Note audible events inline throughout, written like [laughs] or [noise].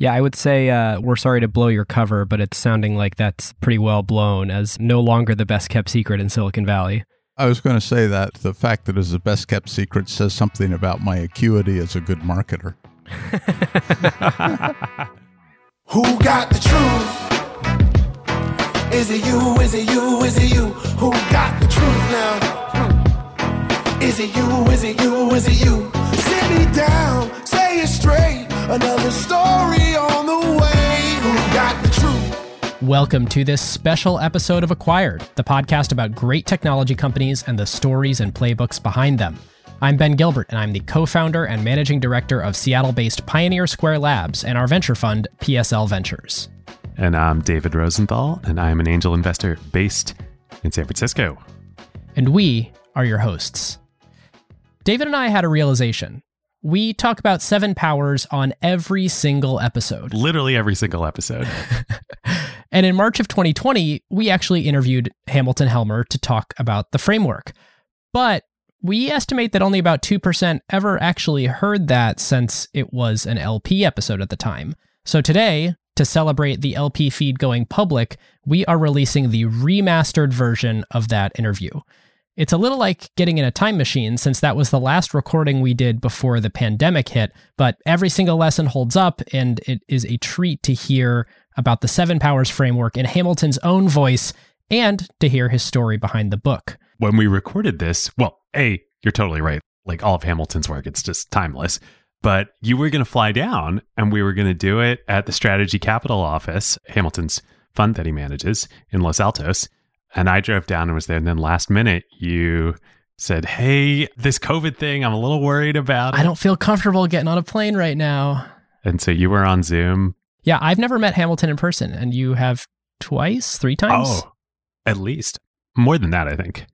Yeah, I would say uh, we're sorry to blow your cover, but it's sounding like that's pretty well blown as no longer the best kept secret in Silicon Valley. I was going to say that the fact that it's the best kept secret says something about my acuity as a good marketer. [laughs] Who got the truth? Is it you? Is it you? Is it you? Who got the truth now? Is it you? Is it you? Is it you? Sit me down, say it straight. Another story on the way. Who got the truth? Welcome to this special episode of Acquired, the podcast about great technology companies and the stories and playbooks behind them. I'm Ben Gilbert, and I'm the co founder and managing director of Seattle based Pioneer Square Labs and our venture fund, PSL Ventures. And I'm David Rosenthal, and I am an angel investor based in San Francisco. And we are your hosts. David and I had a realization we talk about seven powers on every single episode. Literally every single episode. [laughs] and in March of 2020, we actually interviewed Hamilton Helmer to talk about the framework. But we estimate that only about 2% ever actually heard that since it was an LP episode at the time. So today, to celebrate the LP feed going public, we are releasing the remastered version of that interview. It's a little like getting in a time machine since that was the last recording we did before the pandemic hit, but every single lesson holds up and it is a treat to hear about the Seven Powers framework in Hamilton's own voice and to hear his story behind the book. When we recorded this, well, A, you're totally right. Like all of Hamilton's work, it's just timeless. But you were going to fly down and we were going to do it at the Strategy Capital office, Hamilton's fund that he manages in Los Altos. And I drove down and was there. And then last minute, you said, Hey, this COVID thing, I'm a little worried about. I don't feel comfortable getting on a plane right now. And so you were on Zoom. Yeah, I've never met Hamilton in person, and you have twice, three times? Oh, at least. More than that, I think.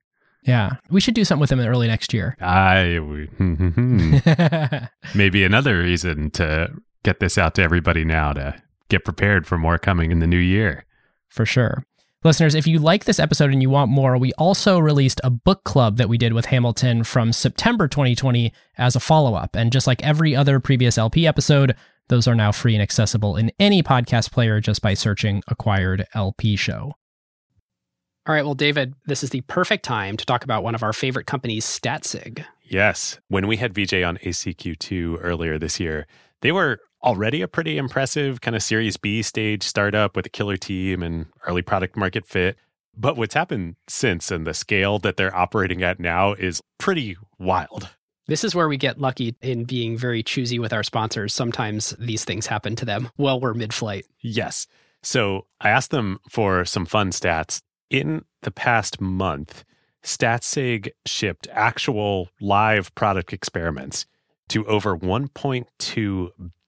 Yeah, we should do something with him early next year. I [laughs] maybe another reason to get this out to everybody now to get prepared for more coming in the new year. For sure. Listeners, if you like this episode and you want more, we also released a book club that we did with Hamilton from September 2020 as a follow up. And just like every other previous LP episode, those are now free and accessible in any podcast player just by searching Acquired LP Show. All right, well, David, this is the perfect time to talk about one of our favorite companies, Statsig. Yes. When we had VJ on ACQ2 earlier this year, they were already a pretty impressive kind of Series B stage startup with a killer team and early product market fit. But what's happened since and the scale that they're operating at now is pretty wild. This is where we get lucky in being very choosy with our sponsors. Sometimes these things happen to them while we're mid flight. Yes. So I asked them for some fun stats. In the past month, StatSig shipped actual live product experiments to over 1.2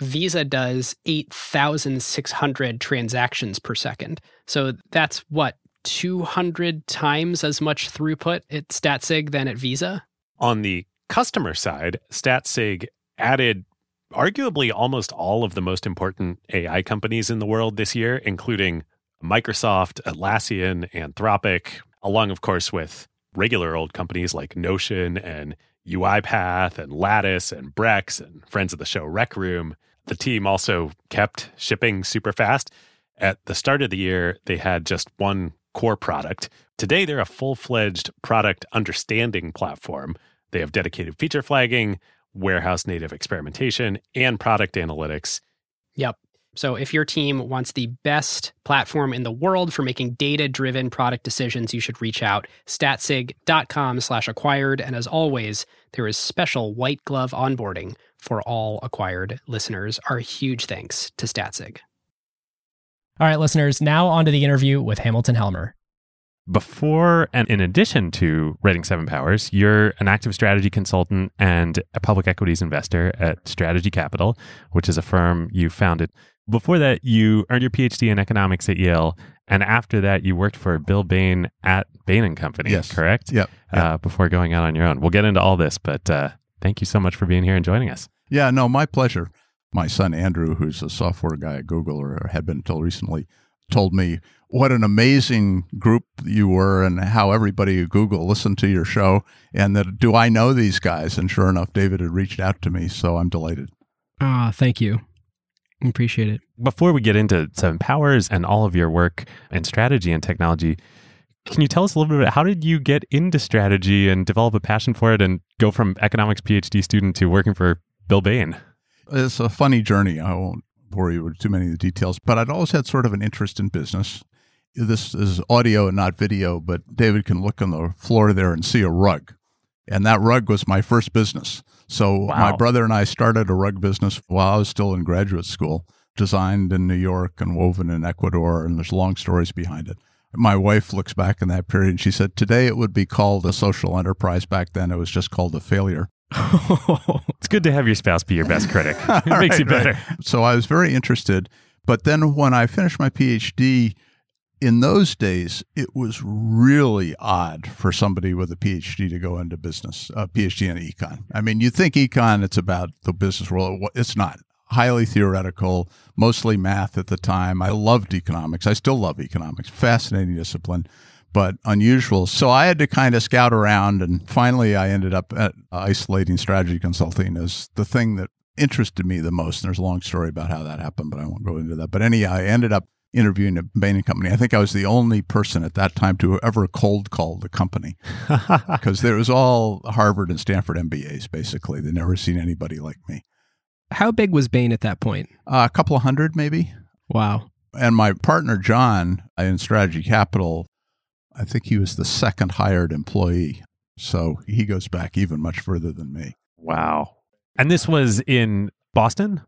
Visa does 8,600 transactions per second. So that's what, 200 times as much throughput at StatSig than at Visa? On the customer side, StatSig added arguably almost all of the most important AI companies in the world this year, including Microsoft, Atlassian, Anthropic, along, of course, with regular old companies like Notion and UiPath and Lattice and Brex and friends of the show Rec Room. The team also kept shipping super fast. At the start of the year, they had just one core product. Today, they're a full fledged product understanding platform. They have dedicated feature flagging, warehouse native experimentation, and product analytics. Yep. So if your team wants the best platform in the world for making data-driven product decisions, you should reach out statsig.com slash acquired. And as always, there is special white glove onboarding for all acquired listeners. Our huge thanks to Statsig. All right, listeners, now on to the interview with Hamilton Helmer. Before and in addition to writing Seven Powers, you're an active strategy consultant and a public equities investor at Strategy Capital, which is a firm you founded. Before that, you earned your PhD in economics at Yale, and after that, you worked for Bill Bain at Bain and Company. Yes. correct. Yep. Uh, before going out on your own, we'll get into all this, but uh, thank you so much for being here and joining us. Yeah, no, my pleasure. My son Andrew, who's a software guy at Google, or had been until recently, told me what an amazing group you were and how everybody at Google listened to your show. And that, do I know these guys? And sure enough, David had reached out to me. So I'm delighted. Ah, thank you. Appreciate it. Before we get into Seven Powers and all of your work and strategy and technology, can you tell us a little bit about how did you get into strategy and develop a passion for it and go from economics PhD student to working for Bill Bain? It's a funny journey. I won't bore you with too many of the details, but I'd always had sort of an interest in business. This is audio and not video, but David can look on the floor there and see a rug. And that rug was my first business. So my brother and I started a rug business while I was still in graduate school, designed in New York and woven in Ecuador, and there's long stories behind it. My wife looks back in that period and she said, Today it would be called a social enterprise. Back then it was just called a failure. It's good to have your spouse be your best critic. [laughs] It makes you better. right. So I was very interested. But then when I finished my PhD, in those days, it was really odd for somebody with a PhD to go into business, uh, a PhD in econ. I mean, you think econ, it's about the business world. It's not. Highly theoretical, mostly math at the time. I loved economics. I still love economics. Fascinating discipline, but unusual. So I had to kind of scout around, and finally, I ended up at isolating strategy consulting as the thing that interested me the most. And there's a long story about how that happened, but I won't go into that. But anyhow, I ended up interviewing at Bain and Company. I think I was the only person at that time to ever cold call the company [laughs] because there was all Harvard and Stanford MBAs basically. They never seen anybody like me. How big was Bain at that point? Uh, a couple of hundred maybe. Wow. And my partner John in Strategy Capital, I think he was the second hired employee. So he goes back even much further than me. Wow. And this was in Boston?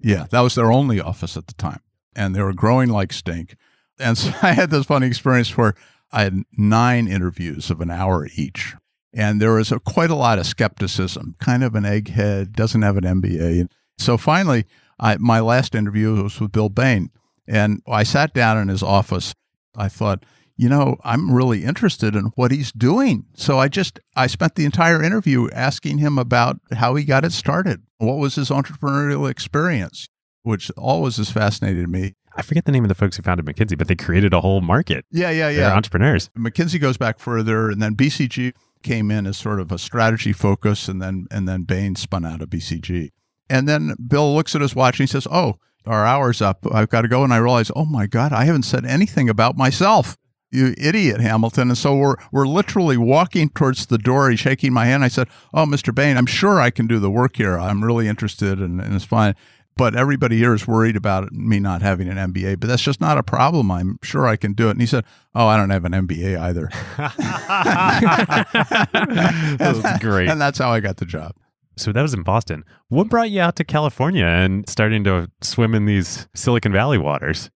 Yeah, that was their only office at the time. And they were growing like stink. And so [laughs] I had this funny experience where I had nine interviews of an hour each. And there was a, quite a lot of skepticism, kind of an egghead, doesn't have an MBA. So finally, I, my last interview was with Bill Bain. And I sat down in his office. I thought, you know, I'm really interested in what he's doing. So I just, I spent the entire interview asking him about how he got it started. What was his entrepreneurial experience, which always has fascinated me. I forget the name of the folks who founded McKinsey, but they created a whole market. Yeah, yeah, They're yeah. entrepreneurs. McKinsey goes back further, and then BCG came in as sort of a strategy focus, and then and then Bain spun out of BCG. And then Bill looks at his watch and he says, "Oh, our hour's up. I've got to go." And I realize, "Oh my God, I haven't said anything about myself." You idiot, Hamilton. And so we're we're literally walking towards the door. He's shaking my hand. I said, "Oh, Mr. Bain, I'm sure I can do the work here. I'm really interested, and, and it's fine." But everybody here is worried about me not having an MBA. But that's just not a problem. I'm sure I can do it. And he said, "Oh, I don't have an MBA either." [laughs] That's great. And that's how I got the job. So that was in Boston. What brought you out to California and starting to swim in these Silicon Valley waters?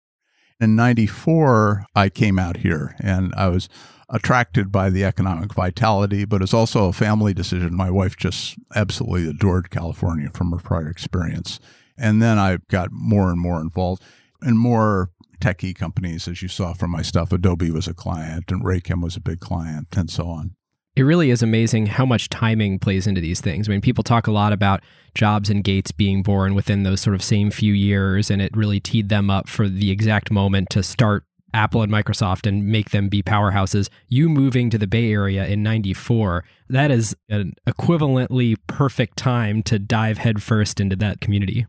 In 94, I came out here and I was attracted by the economic vitality, but it's also a family decision. My wife just absolutely adored California from her prior experience. And then I got more and more involved in more techie companies, as you saw from my stuff. Adobe was a client and Raychem was a big client and so on. It really is amazing how much timing plays into these things. I mean, people talk a lot about Jobs and Gates being born within those sort of same few years, and it really teed them up for the exact moment to start Apple and Microsoft and make them be powerhouses. You moving to the Bay Area in 94, that is an equivalently perfect time to dive headfirst into that community.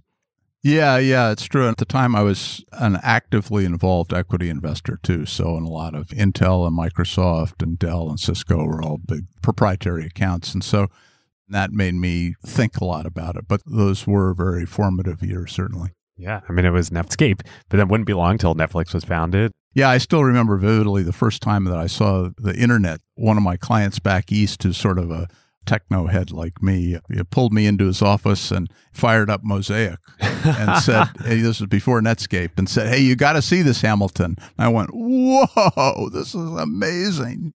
Yeah, yeah, it's true. At the time, I was an actively involved equity investor too. So, in a lot of Intel and Microsoft and Dell and Cisco were all big proprietary accounts. And so that made me think a lot about it. But those were very formative years, certainly. Yeah, I mean, it was Netscape, but then wouldn't be long till Netflix was founded. Yeah, I still remember vividly the first time that I saw the internet. One of my clients back east, who's sort of a techno head like me, he pulled me into his office and fired up Mosaic and [laughs] said, hey, this was before Netscape, and said, hey, you got to see this, Hamilton. And I went, whoa, this is amazing.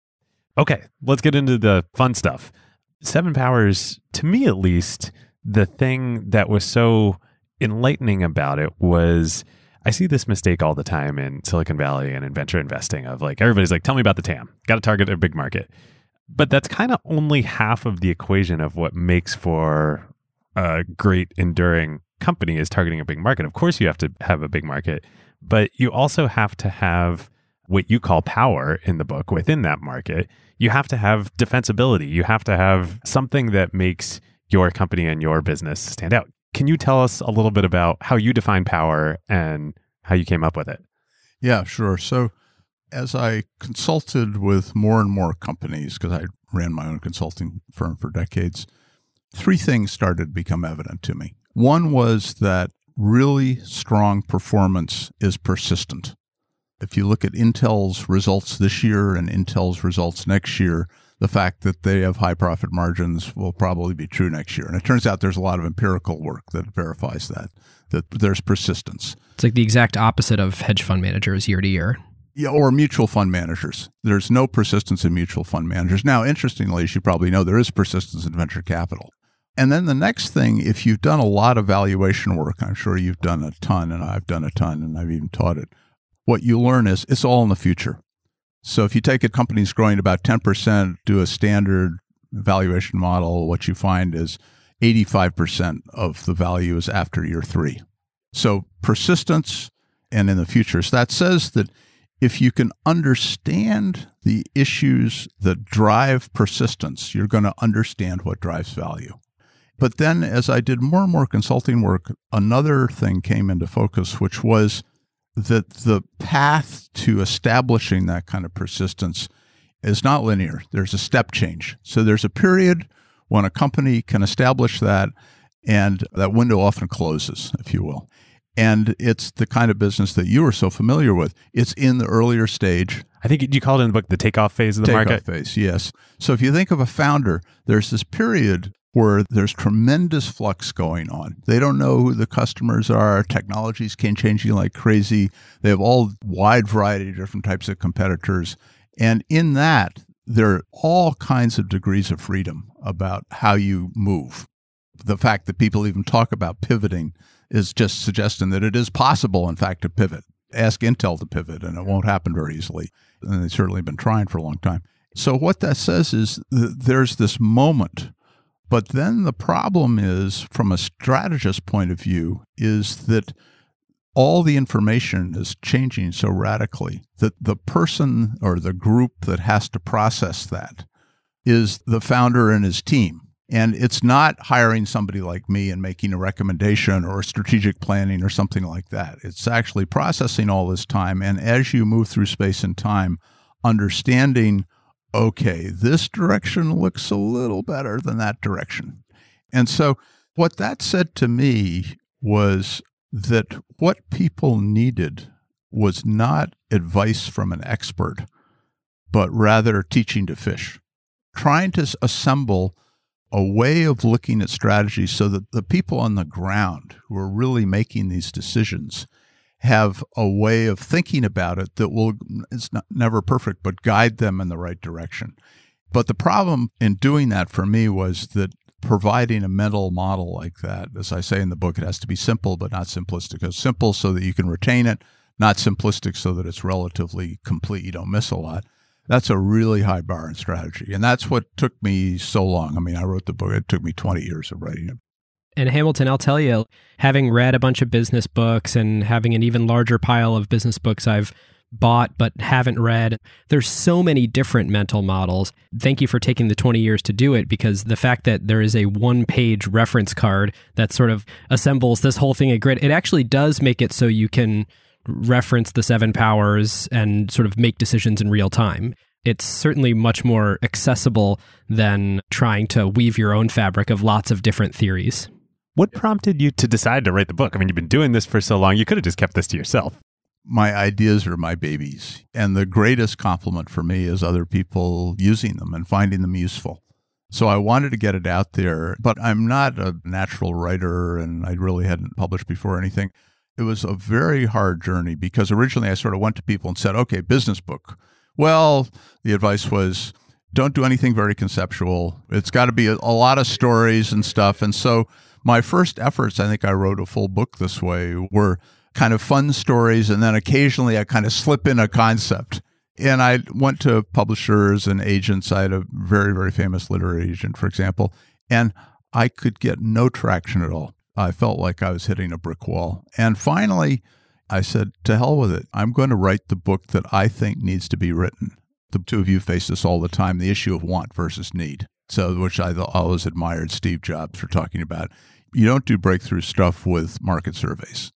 Okay, let's get into the fun stuff. Seven Powers, to me at least, the thing that was so enlightening about it was I see this mistake all the time in Silicon Valley and in venture investing of like everybody's like, tell me about the TAM. Got to target a big market. But that's kind of only half of the equation of what makes for a great enduring company is targeting a big market. Of course you have to have a big market, but you also have to have what you call power in the book within that market. You have to have defensibility. You have to have something that makes your company and your business stand out. Can you tell us a little bit about how you define power and how you came up with it? Yeah, sure. So, as I consulted with more and more companies, because I ran my own consulting firm for decades, three things started to become evident to me. One was that really strong performance is persistent. If you look at Intel's results this year and Intel's results next year, the fact that they have high profit margins will probably be true next year. And it turns out there's a lot of empirical work that verifies that, that there's persistence. It's like the exact opposite of hedge fund managers year to year. Yeah, or mutual fund managers. There's no persistence in mutual fund managers. Now, interestingly, as you probably know, there is persistence in venture capital. And then the next thing, if you've done a lot of valuation work, I'm sure you've done a ton, and I've done a ton, and I've even taught it. What you learn is it's all in the future. So if you take a company's growing about 10%, do a standard valuation model, what you find is 85% of the value is after year three. So persistence and in the future. So that says that if you can understand the issues that drive persistence, you're going to understand what drives value. But then as I did more and more consulting work, another thing came into focus, which was that the path to establishing that kind of persistence is not linear. There's a step change. So there's a period when a company can establish that, and that window often closes, if you will. And it's the kind of business that you are so familiar with. It's in the earlier stage. I think you called it in the book the takeoff phase of the takeoff market. phase, yes. So if you think of a founder, there's this period where there's tremendous flux going on. They don't know who the customers are. Technologies can changing like crazy. They have all wide variety of different types of competitors. And in that, there are all kinds of degrees of freedom about how you move. The fact that people even talk about pivoting is just suggesting that it is possible, in fact, to pivot. Ask Intel to pivot, and it won't happen very easily. And they've certainly been trying for a long time. So, what that says is that there's this moment but then the problem is, from a strategist point of view, is that all the information is changing so radically that the person or the group that has to process that is the founder and his team. And it's not hiring somebody like me and making a recommendation or strategic planning or something like that. It's actually processing all this time. And as you move through space and time, understanding okay, this direction looks a little better than that direction. And so, what that said to me was that what people needed was not advice from an expert, but rather teaching to fish, trying to assemble a way of looking at strategy so that the people on the ground who are really making these decisions have a way of thinking about it that will it's not, never perfect but guide them in the right direction. But the problem in doing that for me was that providing a mental model like that as i say in the book it has to be simple but not simplistic. It's simple so that you can retain it not simplistic so that it's relatively complete. You don't miss a lot that's a really high bar in strategy and that's what took me so long. I mean i wrote the book. It took me 20 years of writing it. And Hamilton, I'll tell you, having read a bunch of business books and having an even larger pile of business books I've bought but haven't read, there's so many different mental models. Thank you for taking the 20 years to do it because the fact that there is a one page reference card that sort of assembles this whole thing a grid, it actually does make it so you can reference the seven powers and sort of make decisions in real time it's certainly much more accessible than trying to weave your own fabric of lots of different theories. What prompted you to decide to write the book? I mean, you've been doing this for so long. You could have just kept this to yourself. My ideas are my babies. And the greatest compliment for me is other people using them and finding them useful. So I wanted to get it out there, but I'm not a natural writer and I really hadn't published before anything. It was a very hard journey because originally I sort of went to people and said, okay, business book. Well, the advice was don't do anything very conceptual. It's got to be a, a lot of stories and stuff. And so my first efforts, I think I wrote a full book this way, were kind of fun stories. And then occasionally I kind of slip in a concept. And I went to publishers and agents. I had a very, very famous literary agent, for example, and I could get no traction at all. I felt like I was hitting a brick wall. And finally, I said, to hell with it. I'm going to write the book that I think needs to be written. The two of you face this all the time the issue of want versus need. So, which I always admired Steve Jobs for talking about. You don't do breakthrough stuff with market surveys.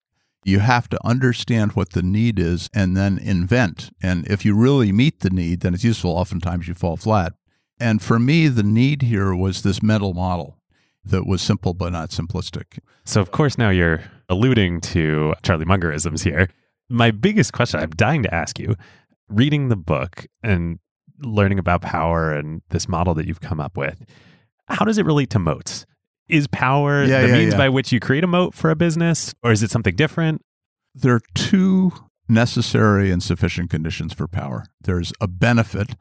You have to understand what the need is and then invent. And if you really meet the need, then it's useful. Oftentimes you fall flat. And for me, the need here was this mental model that was simple but not simplistic. So, of course, now you're alluding to Charlie Mungerisms here. My biggest question I'm dying to ask you reading the book and learning about power and this model that you've come up with, how does it relate to moats? Is power Yeah, the yeah, means yeah. by which you create a moat for a business, or is it something different? There are two necessary and sufficient conditions for power there's a benefit.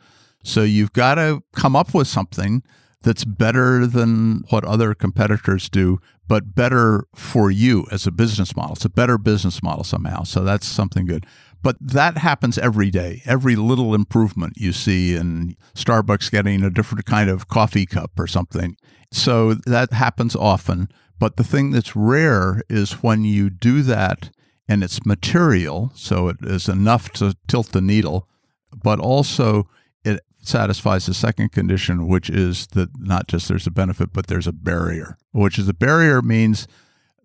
So you've got to come up with something that's better than what other competitors do, but better for you as a business model. It's a better business model somehow. So that's something good. But that happens every day. Every little improvement you see in Starbucks getting a different kind of coffee cup or something. So that happens often. But the thing that's rare is when you do that and it's material, so it is enough to tilt the needle, but also satisfies the second condition, which is that not just there's a benefit, but there's a barrier, which is a barrier means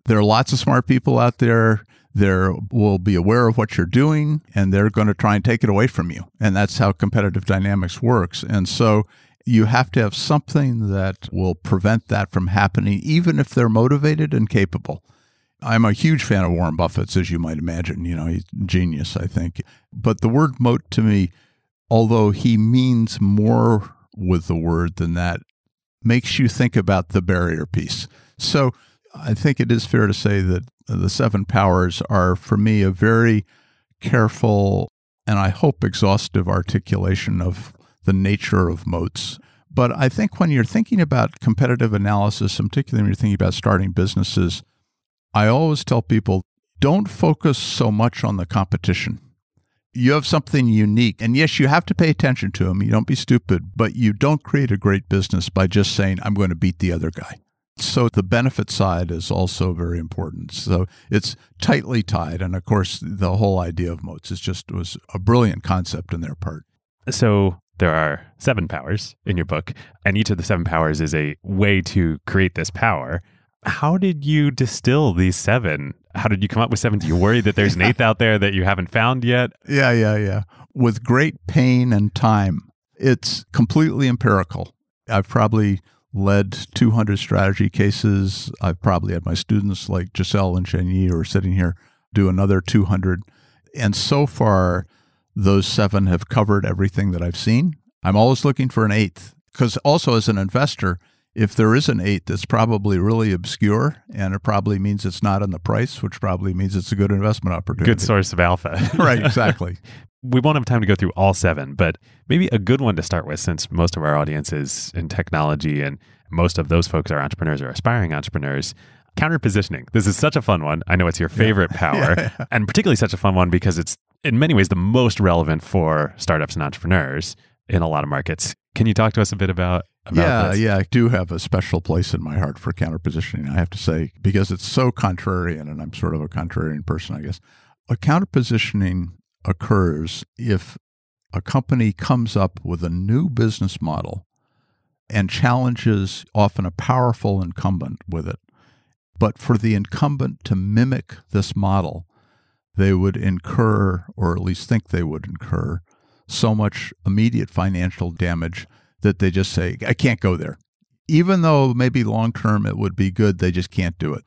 there are lots of smart people out there. There will be aware of what you're doing and they're going to try and take it away from you. And that's how competitive dynamics works. And so you have to have something that will prevent that from happening, even if they're motivated and capable. I'm a huge fan of Warren Buffett's, as you might imagine. You know, he's genius, I think. But the word moat to me, although he means more with the word than that, makes you think about the barrier piece. So I think it is fair to say that the seven powers are, for me, a very careful and I hope exhaustive articulation of the nature of moats. But I think when you're thinking about competitive analysis, particularly when you're thinking about starting businesses, I always tell people don't focus so much on the competition. You have something unique. And yes, you have to pay attention to them. You don't be stupid, but you don't create a great business by just saying, I'm going to beat the other guy. So the benefit side is also very important. So it's tightly tied. And of course, the whole idea of moats is just was a brilliant concept in their part. So there are seven powers in your book, and each of the seven powers is a way to create this power. How did you distill these seven? How did you come up with seven? Do you worry that there's an eighth out there that you haven't found yet? [laughs] Yeah, yeah, yeah. With great pain and time. It's completely empirical. I've probably led 200 strategy cases. I've probably had my students like Giselle and Chenyi who are sitting here do another 200. And so far, those seven have covered everything that I've seen. I'm always looking for an eighth because also as an investor, if there is an eight it's probably really obscure and it probably means it's not in the price, which probably means it's a good investment opportunity. Good source of alpha. [laughs] right, exactly. [laughs] we won't have time to go through all seven, but maybe a good one to start with since most of our audience is in technology and most of those folks are entrepreneurs or aspiring entrepreneurs. Counter positioning. This is such a fun one. I know it's your favorite [laughs] power, Yeah, yeah. and particularly such a fun one because it's in many ways the most relevant for startups and entrepreneurs in a lot of markets. Can you talk to us a bit about yeah, this? yeah, I do have a special place in my heart for counter positioning, I have to say, because it's so contrarian, and I'm sort of a contrarian person, I guess. A counter positioning occurs if a company comes up with a new business model and challenges often a powerful incumbent with it. But for the incumbent to mimic this model, they would incur, or at least think they would incur, so much immediate financial damage that they just say, I can't go there. even though maybe long term it would be good, they just can't do it.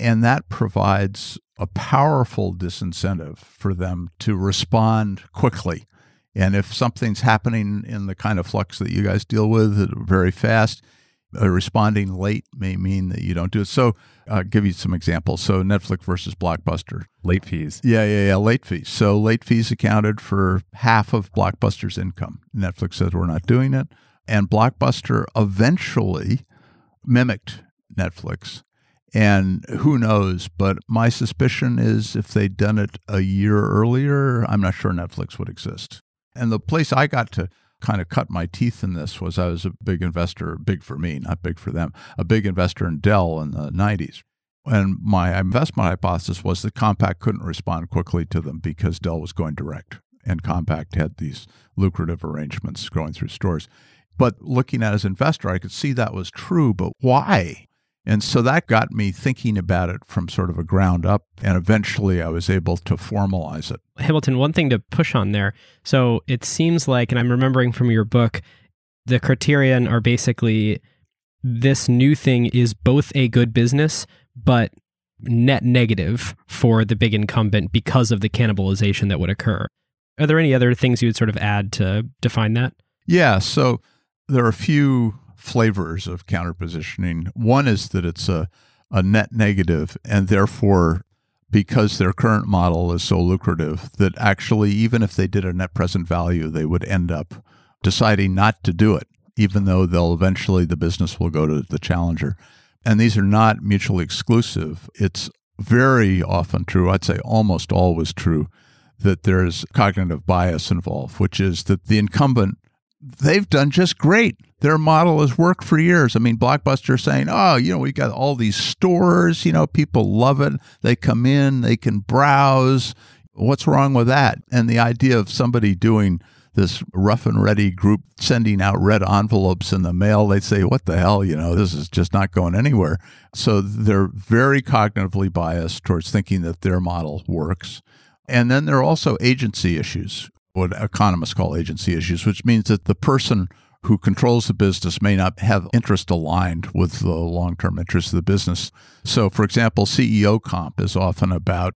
And that provides a powerful disincentive for them to respond quickly. And if something's happening in the kind of flux that you guys deal with very fast, uh, responding late may mean that you don't do it. So I'll give you some examples. So Netflix versus Blockbuster. Late fees. Yeah, yeah, yeah. Late fees. So late fees accounted for half of Blockbuster's income. Netflix said we're not doing it. And Blockbuster eventually mimicked Netflix. And who knows? But my suspicion is if they'd done it a year earlier, I'm not sure Netflix would exist. And the place I got to kind of cut my teeth in this was I was a big investor, big for me, not big for them, a big investor in Dell in the 90s. And my investment hypothesis was that Compaq couldn't respond quickly to them because Dell was going direct and Compaq had these lucrative arrangements going through stores. But looking at as an investor, I could see that was true, but why? And so that got me thinking about it from sort of a ground up. And eventually I was able to formalize it. Hamilton, one thing to push on there. So it seems like, and I'm remembering from your book, the criterion are basically this new thing is both a good business, but net negative for the big incumbent because of the cannibalization that would occur. Are there any other things you would sort of add to define that? Yeah. So there are a few flavors of counterpositioning. One is that it's a, a net negative, and therefore, because their current model is so lucrative, that actually, even if they did a net present value, they would end up deciding not to do it, even though they'll eventually, the business will go to the challenger. And these are not mutually exclusive. It's very often true, I'd say almost always true, that there's cognitive bias involved, which is that the incumbent they've done just great. Their model has worked for years. I mean, Blockbuster saying, oh, you know, we got all these stores, you know, people love it. They come in, they can browse. What's wrong with that? And the idea of somebody doing this rough and ready group sending out red envelopes in the mail, they'd say, What the hell? You know, this is just not going anywhere. So they're very cognitively biased towards thinking that their model works. And then there are also agency issues what economists call agency issues, which means that the person who controls the business may not have interest aligned with the long term interests of the business. So, for example, CEO comp is often about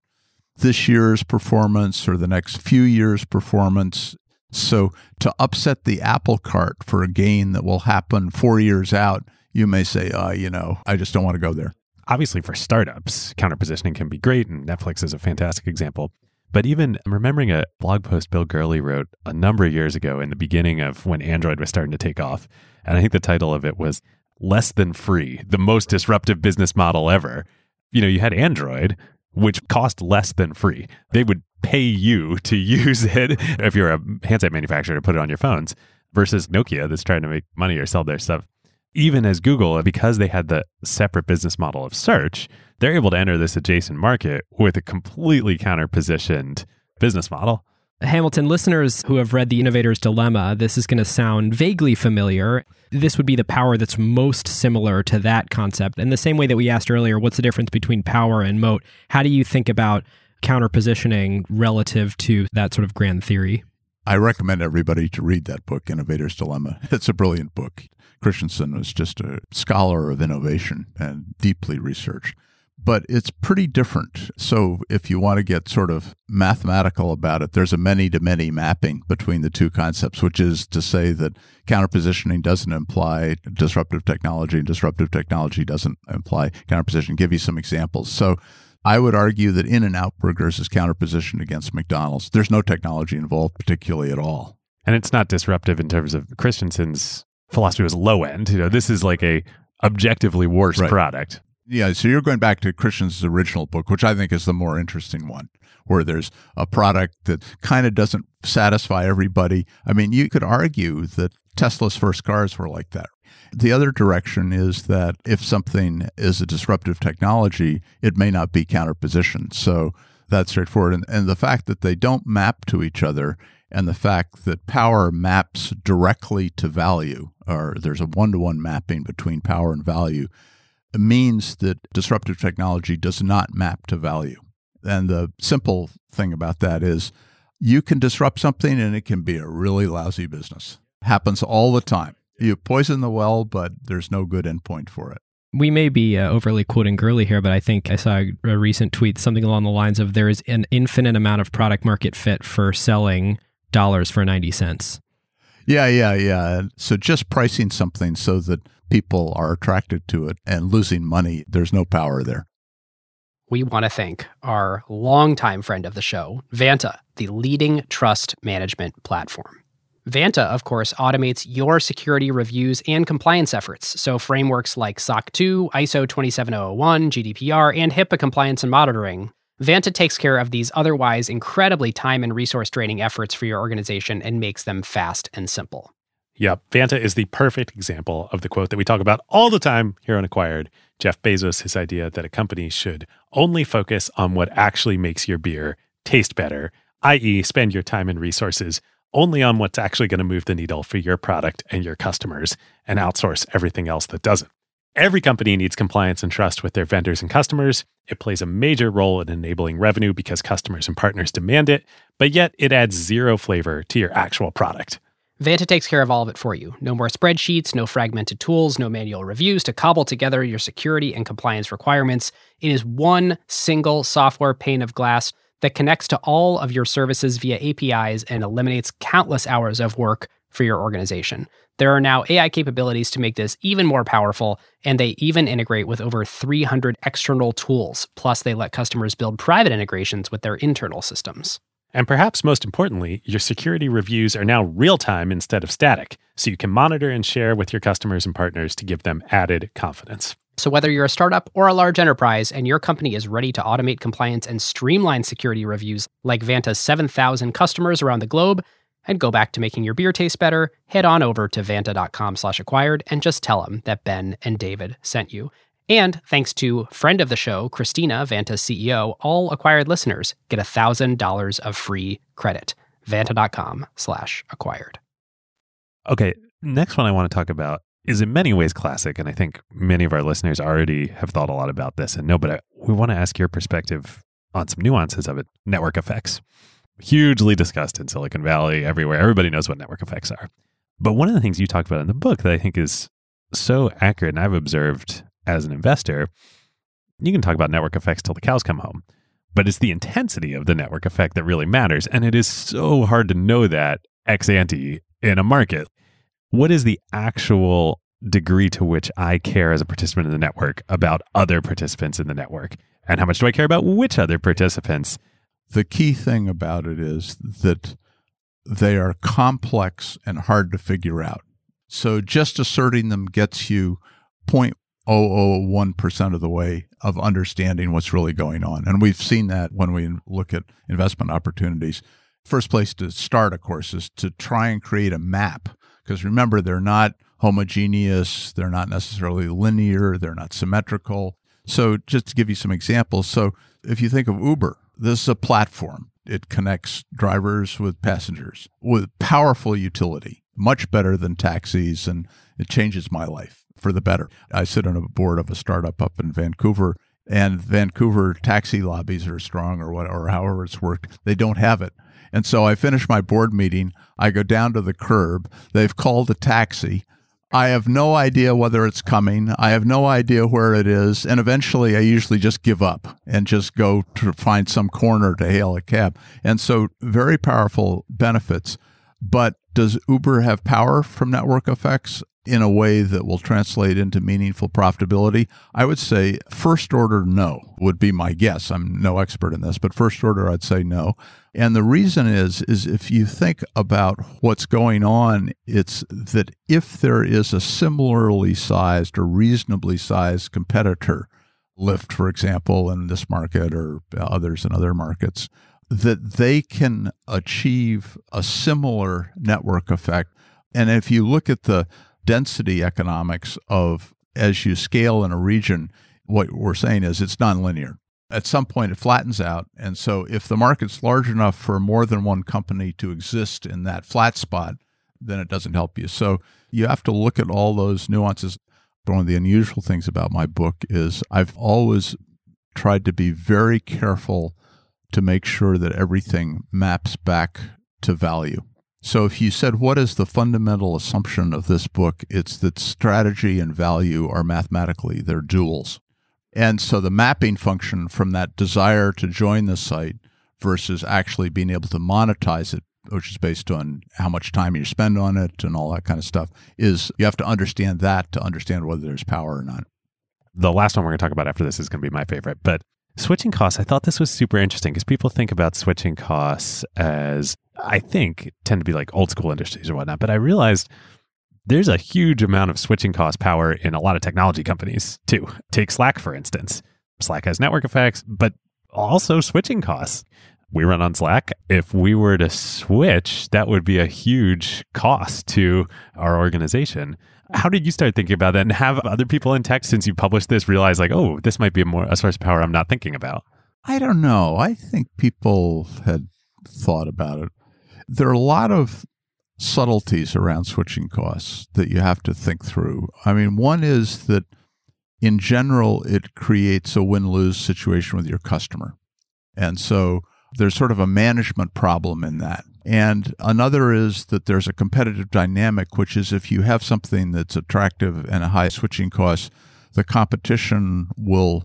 this year's performance or the next few years' performance. So, to upset the apple cart for a gain that will happen four years out, you may say, uh, you know, I just don't want to go there. Obviously, for startups, counterpositioning can be great, and Netflix is a fantastic example. But even I'm remembering a blog post Bill Gurley wrote a number of years ago in the beginning of when Android was starting to take off. And I think the title of it was Less Than Free, the most disruptive business model ever. You know, you had Android, which cost less than free. They would pay you to [laughs] use it if you're a handset manufacturer to put it on your phones versus Nokia that's trying to make money or sell their stuff even as Google, because they had the separate business model of search, they're able to enter this adjacent market with a completely counter-positioned business model. Hamilton listeners who have read The Innovator's Dilemma, this is going to sound vaguely familiar. This would be the power that's most similar to that concept. In the same way that we asked earlier, what's the difference between power and moat? How do you think about counter-positioning relative to that sort of grand theory? I recommend everybody to read that book, Innovator's Dilemma. [laughs] It's a brilliant book. Christensen was just a scholar of innovation and deeply researched. But it's pretty different. So, if you want to get sort of mathematical about it, there's a many to many mapping between the two concepts, which is to say that counterpositioning doesn't imply disruptive technology, and disruptive technology doesn't imply counterposition. Give you some examples. So, I would argue that In-N-Out Burgers is counterpositioned against McDonald's. There's no technology involved, particularly at all. And it's not disruptive in terms of Christensen's philosophy was low end. You know, this is like a objectively worse right. product. Yeah, so you're going back to Christensen's original book, which I think is the more interesting one, where there's a product that kind of doesn't satisfy everybody. I mean, you could argue that Tesla's first cars were like that. The other direction is that if something is a disruptive technology, it may not be counterpositioned. So that's straightforward. And, and the fact that they don't map to each other and the fact that power maps directly to value, or there's a one to one mapping between power and value, means that disruptive technology does not map to value. And the simple thing about that is you can disrupt something and it can be a really lousy business. Happens all the time. You poison the well, but there's no good endpoint for it. We may be uh, overly quoting Gurley here, but I think I saw a recent tweet something along the lines of there is an infinite amount of product market fit for selling dollars for 90 cents. Yeah, yeah, yeah. So just pricing something so that people are attracted to it and losing money, there's no power there. We want to thank our longtime friend of the show, Vanta, the leading trust management platform. Vanta, of course, automates your security reviews and compliance efforts. So, frameworks like SOC 2, ISO 27001, GDPR, and HIPAA compliance and monitoring. Vanta takes care of these otherwise incredibly time and resource draining efforts for your organization and makes them fast and simple. Yep. Vanta is the perfect example of the quote that we talk about all the time here on Acquired. Jeff Bezos' his idea that a company should only focus on what actually makes your beer taste better, i.e., spend your time and resources only on what's actually going to move the needle for your product and your customers and outsource everything else that doesn't. Every company needs compliance and trust with their vendors and customers. It plays a major role in enabling revenue because customers and partners demand it, but yet it adds zero flavor to your actual product. Vanta takes care of all of it for you. No more spreadsheets, no fragmented tools, no manual reviews to cobble together your security and compliance requirements. It is one single software pane of glass that connects to all of your services via APIs and eliminates countless hours of work for your organization. There are now AI capabilities to make this even more powerful, and they even integrate with over 300 external tools. Plus, they let customers build private integrations with their internal systems. And perhaps most importantly, your security reviews are now real time instead of static, so you can monitor and share with your customers and partners to give them added confidence. So, whether you're a startup or a large enterprise and your company is ready to automate compliance and streamline security reviews like Vanta's 7,000 customers around the globe, and go back to making your beer taste better, head on over to vanta.com slash acquired and just tell them that Ben and David sent you. And thanks to friend of the show, Christina, Vanta's CEO, all acquired listeners get $1,000 of free credit. Vanta.com slash acquired. Okay, next one I want to talk about is in many ways classic, and I think many of our listeners already have thought a lot about this and know, but I, we want to ask your perspective on some nuances of it network effects. Hugely discussed in Silicon Valley, everywhere. Everybody knows what network effects are. But one of the things you talk about in the book that I think is so accurate, and I've observed as an investor, you can talk about network effects till the cows come home. But it's the intensity of the network effect that really matters. And it is so hard to know that ex ante in a market. What is the actual degree to which I care as a participant in the network about other participants in the network? And how much do I care about which other participants? The key thing about it is that they are complex and hard to figure out. So just asserting them gets you 0.001% of the way of understanding what's really going on. And we've seen that when we look at investment opportunities. First place to start, of course, is to try and create a map. Because remember, they're not homogeneous, they're not necessarily linear, they're not symmetrical. So, just to give you some examples, so if you think of Uber, this is a platform. It connects drivers with passengers with powerful utility, much better than taxis, and it changes my life for the better. I sit on a board of a startup up in Vancouver, and Vancouver taxi lobbies are strong, or what, or however it's worked. They don't have it, and so I finish my board meeting. I go down to the curb. They've called a taxi. I have no idea whether it's coming. I have no idea where it is. And eventually, I usually just give up and just go to find some corner to hail a cab. And so, very powerful benefits. But does Uber have power from network effects? In a way that will translate into meaningful profitability? I would say first order no would be my guess. I'm no expert in this, but first order I'd say no. And the reason is is if you think about what's going on, it's that if there is a similarly sized or reasonably sized competitor, Lyft for example in this market or others in other markets, that they can achieve a similar network effect. And if you look at the density economics of as you scale in a region, what we're saying is it's nonlinear. At some point, it flattens out. And so, if the market's large enough for more than one company to exist in that flat spot, then it doesn't help you. So, you have to look at all those nuances. But one of the unusual things about my book is I've always tried to be very careful to make sure that everything maps back to value. So if you said, what is the fundamental assumption of this book? It's that strategy and value are mathematically, they're duals. And so the mapping function from that desire to join the site versus actually being able to monetize it, which is based on how much time you spend on it and all that kind of stuff, is you have to understand that to understand whether there's power or not. The last one we're going to talk about after this is going to be my favorite. But switching costs, I thought this was super interesting because people think about switching costs as, I think, tend to be like old school industries or whatnot. But I realized there's a huge amount of switching cost power in a lot of technology companies too. Take Slack, for instance. Slack has network effects, but also switching costs. We run on Slack. If we were to switch, that would be a huge cost to our organization. How did you start thinking about that and have other people in tech since you published this realize like, oh, this might be a more a source of power I'm not thinking about? I don't know. I think people had thought about it. There are a lot of subtleties around switching costs that you have to think through. I mean, one is that in general, it creates a win lose situation with your customer. And so there's sort of a management problem in that. And another is that there's a competitive dynamic, which is if you have something that's attractive and a high switching cost, the competition will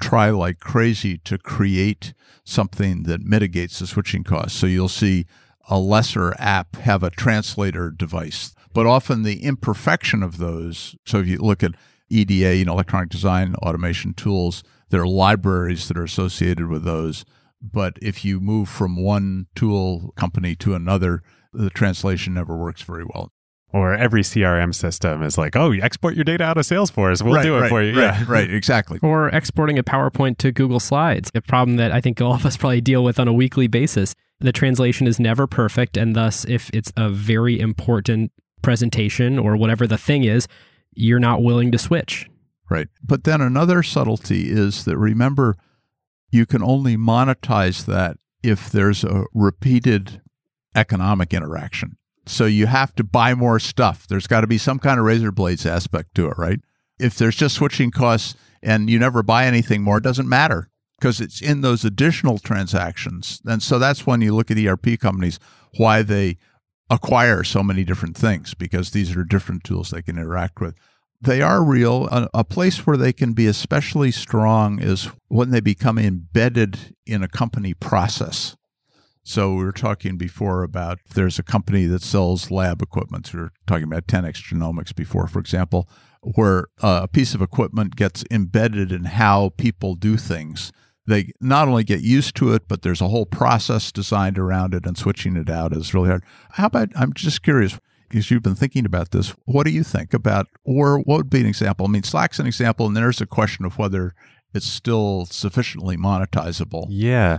try like crazy to create something that mitigates the switching cost. So you'll see a lesser app have a translator device. But often the imperfection of those, so if you look at EDA, you know, electronic design automation tools, there are libraries that are associated with those. But if you move from one tool company to another, the translation never works very well. Or every CRM system is like, oh, you export your data out of Salesforce. We'll right, do it right, for you. Right, yeah. right, exactly. Or exporting a PowerPoint to Google Slides, a problem that I think all of us probably deal with on a weekly basis. The translation is never perfect. And thus, if it's a very important presentation or whatever the thing is, you're not willing to switch. Right. But then another subtlety is that remember, you can only monetize that if there's a repeated economic interaction. So you have to buy more stuff. There's got to be some kind of razor blades aspect to it, right? If there's just switching costs and you never buy anything more, it doesn't matter because it's in those additional transactions. And so that's when you look at ERP companies, why they acquire so many different things because these are different tools they can interact with. They are real. A, a, place where they can be especially strong is when they become embedded in a company process. So we were talking before about there's a company that sells lab equipment. We were talking about 10x Genomics before, for example, where uh, a piece of equipment gets embedded in how people do things. They not only get used to it, but there's a whole process designed around it, and switching it out is really hard. How about, I'm just curious, because you've been thinking about this, what do you think about, or what would be an example? I mean, Slack's an example, and there's a question of whether it's still sufficiently monetizable. Yeah.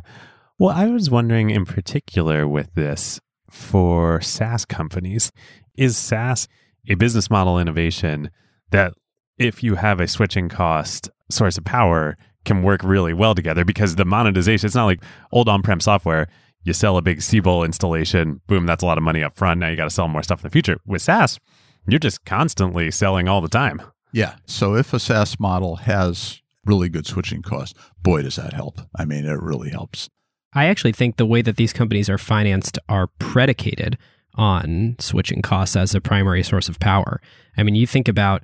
Well, I was wondering in particular with this for SaaS companies, is SaaS a business model innovation that if you have a switching cost source of power can work really well together because the monetization, it's not like old on-prem software. You sell a big Siebel installation, boom, that's a lot of money up front. Now you got to sell more stuff in the future. With SaaS, you're just constantly selling all the time. Yeah. So if a SaaS model has really good switching costs, boy, does that help. I mean, it really helps. I actually think the way that these companies are financed are predicated on switching costs as a primary source of power. I mean, you think about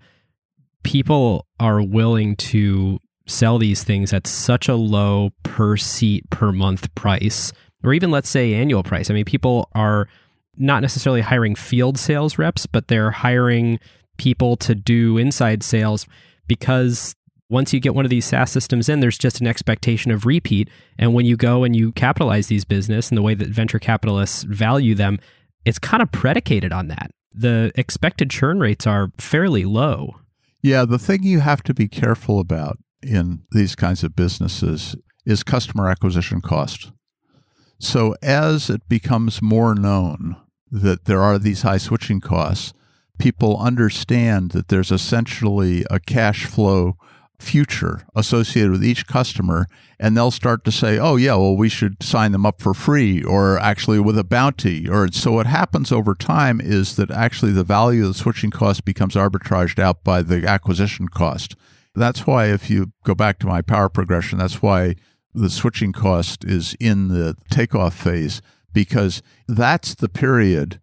people are willing to sell these things at such a low per seat per month price, or even let's say annual price. I mean, people are not necessarily hiring field sales reps, but they're hiring people to do inside sales because once you get one of these SaaS systems in, there's just an expectation of repeat. And when you go and you capitalize these business and the way that venture capitalists value them, it's kind of predicated on that. The expected churn rates are fairly low. Yeah, the thing you have to be careful about in these kinds of businesses is customer acquisition cost. So as it becomes more known that there are these high switching costs, people understand that there's essentially a cash flow future associated with each customer and they'll start to say oh yeah well we should sign them up for free or actually with a bounty. Or so what happens over time is that actually the value of the switching cost becomes arbitraged out by the acquisition cost. That's why if you go back to my power progression that's why the switching cost is in the takeoff phase because that's the period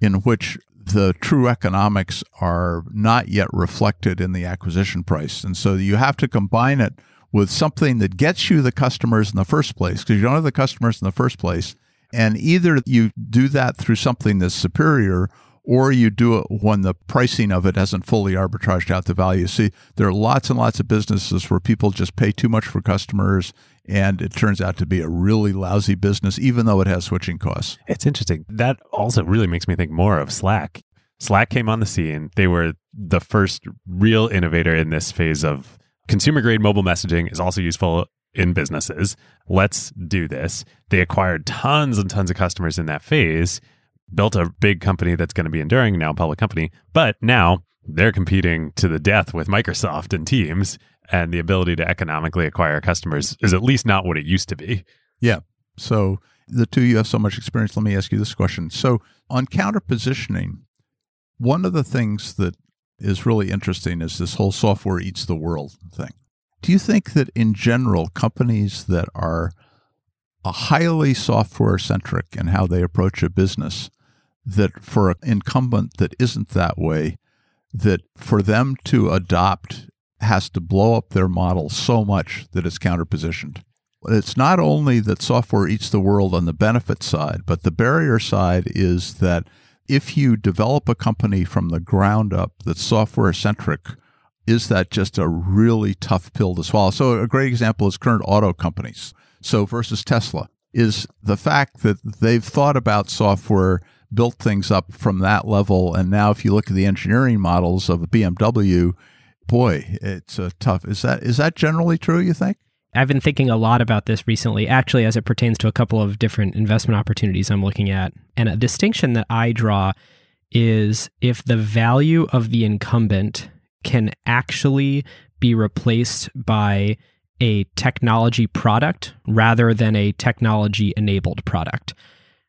in which the true economics are not yet reflected in the acquisition price. And so you have to combine it with something that gets you the customers in the first place because you don't have the customers in the first place. And either you do that through something that's superior or you do it when the pricing of it hasn't fully arbitraged out the value. See, there are lots and lots of businesses where people just pay too much for customers and it turns out to be a really lousy business, even though it has switching costs. It's interesting. That also really makes me think more of Slack. Slack came on the scene. They were the first real innovator in this phase of consumer grade mobile messaging is also useful in businesses. Let's do this. They acquired tons and tons of customers in that phase, built a big company that's going to be enduring now, a public company. But now they're competing to the death with Microsoft and Teams, and the ability to economically acquire customers is at least not what it used to be. Yeah. So the two you have so much experience. Let me ask you this question. So on counter positioning, one of the things that is really interesting is this whole software eats the world thing. Do you think that in general, companies that are a highly software centric in how they approach a business, that for an incumbent that isn't that way, that for them to adopt has to blow up their model so much that it's counterpositioned? It's not only that software eats the world on the benefit side, but the barrier side is that if you develop a company from the ground up that's software centric, is that just a really tough pill to swallow? So, a great example is current auto companies. So, versus Tesla is the fact that they've thought about software, built things up from that level. And now, if you look at the engineering models of a BMW, boy, it's a tough. Is that is that generally true? You think? I've been thinking a lot about this recently, actually, as it pertains to a couple of different investment opportunities I'm looking at. And a distinction that I draw is if the value of the incumbent can actually be replaced by a technology product rather than a technology enabled product.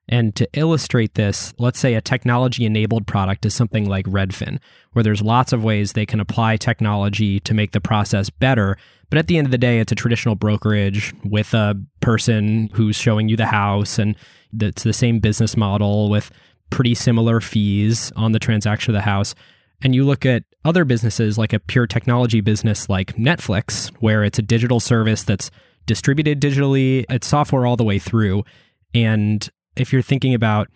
And to illustrate this, let's say a technology enabled product is something like Redfin, where there's lots of ways they can apply technology to make the process better. But at the end of the day, it's a traditional brokerage with a person who's showing you the house, and it's the same business model with pretty similar fees on the transaction of the house. And you look at other businesses like a pure technology business like Netflix, where it's a digital service that's distributed digitally, it's software all the way through. And if you're thinking about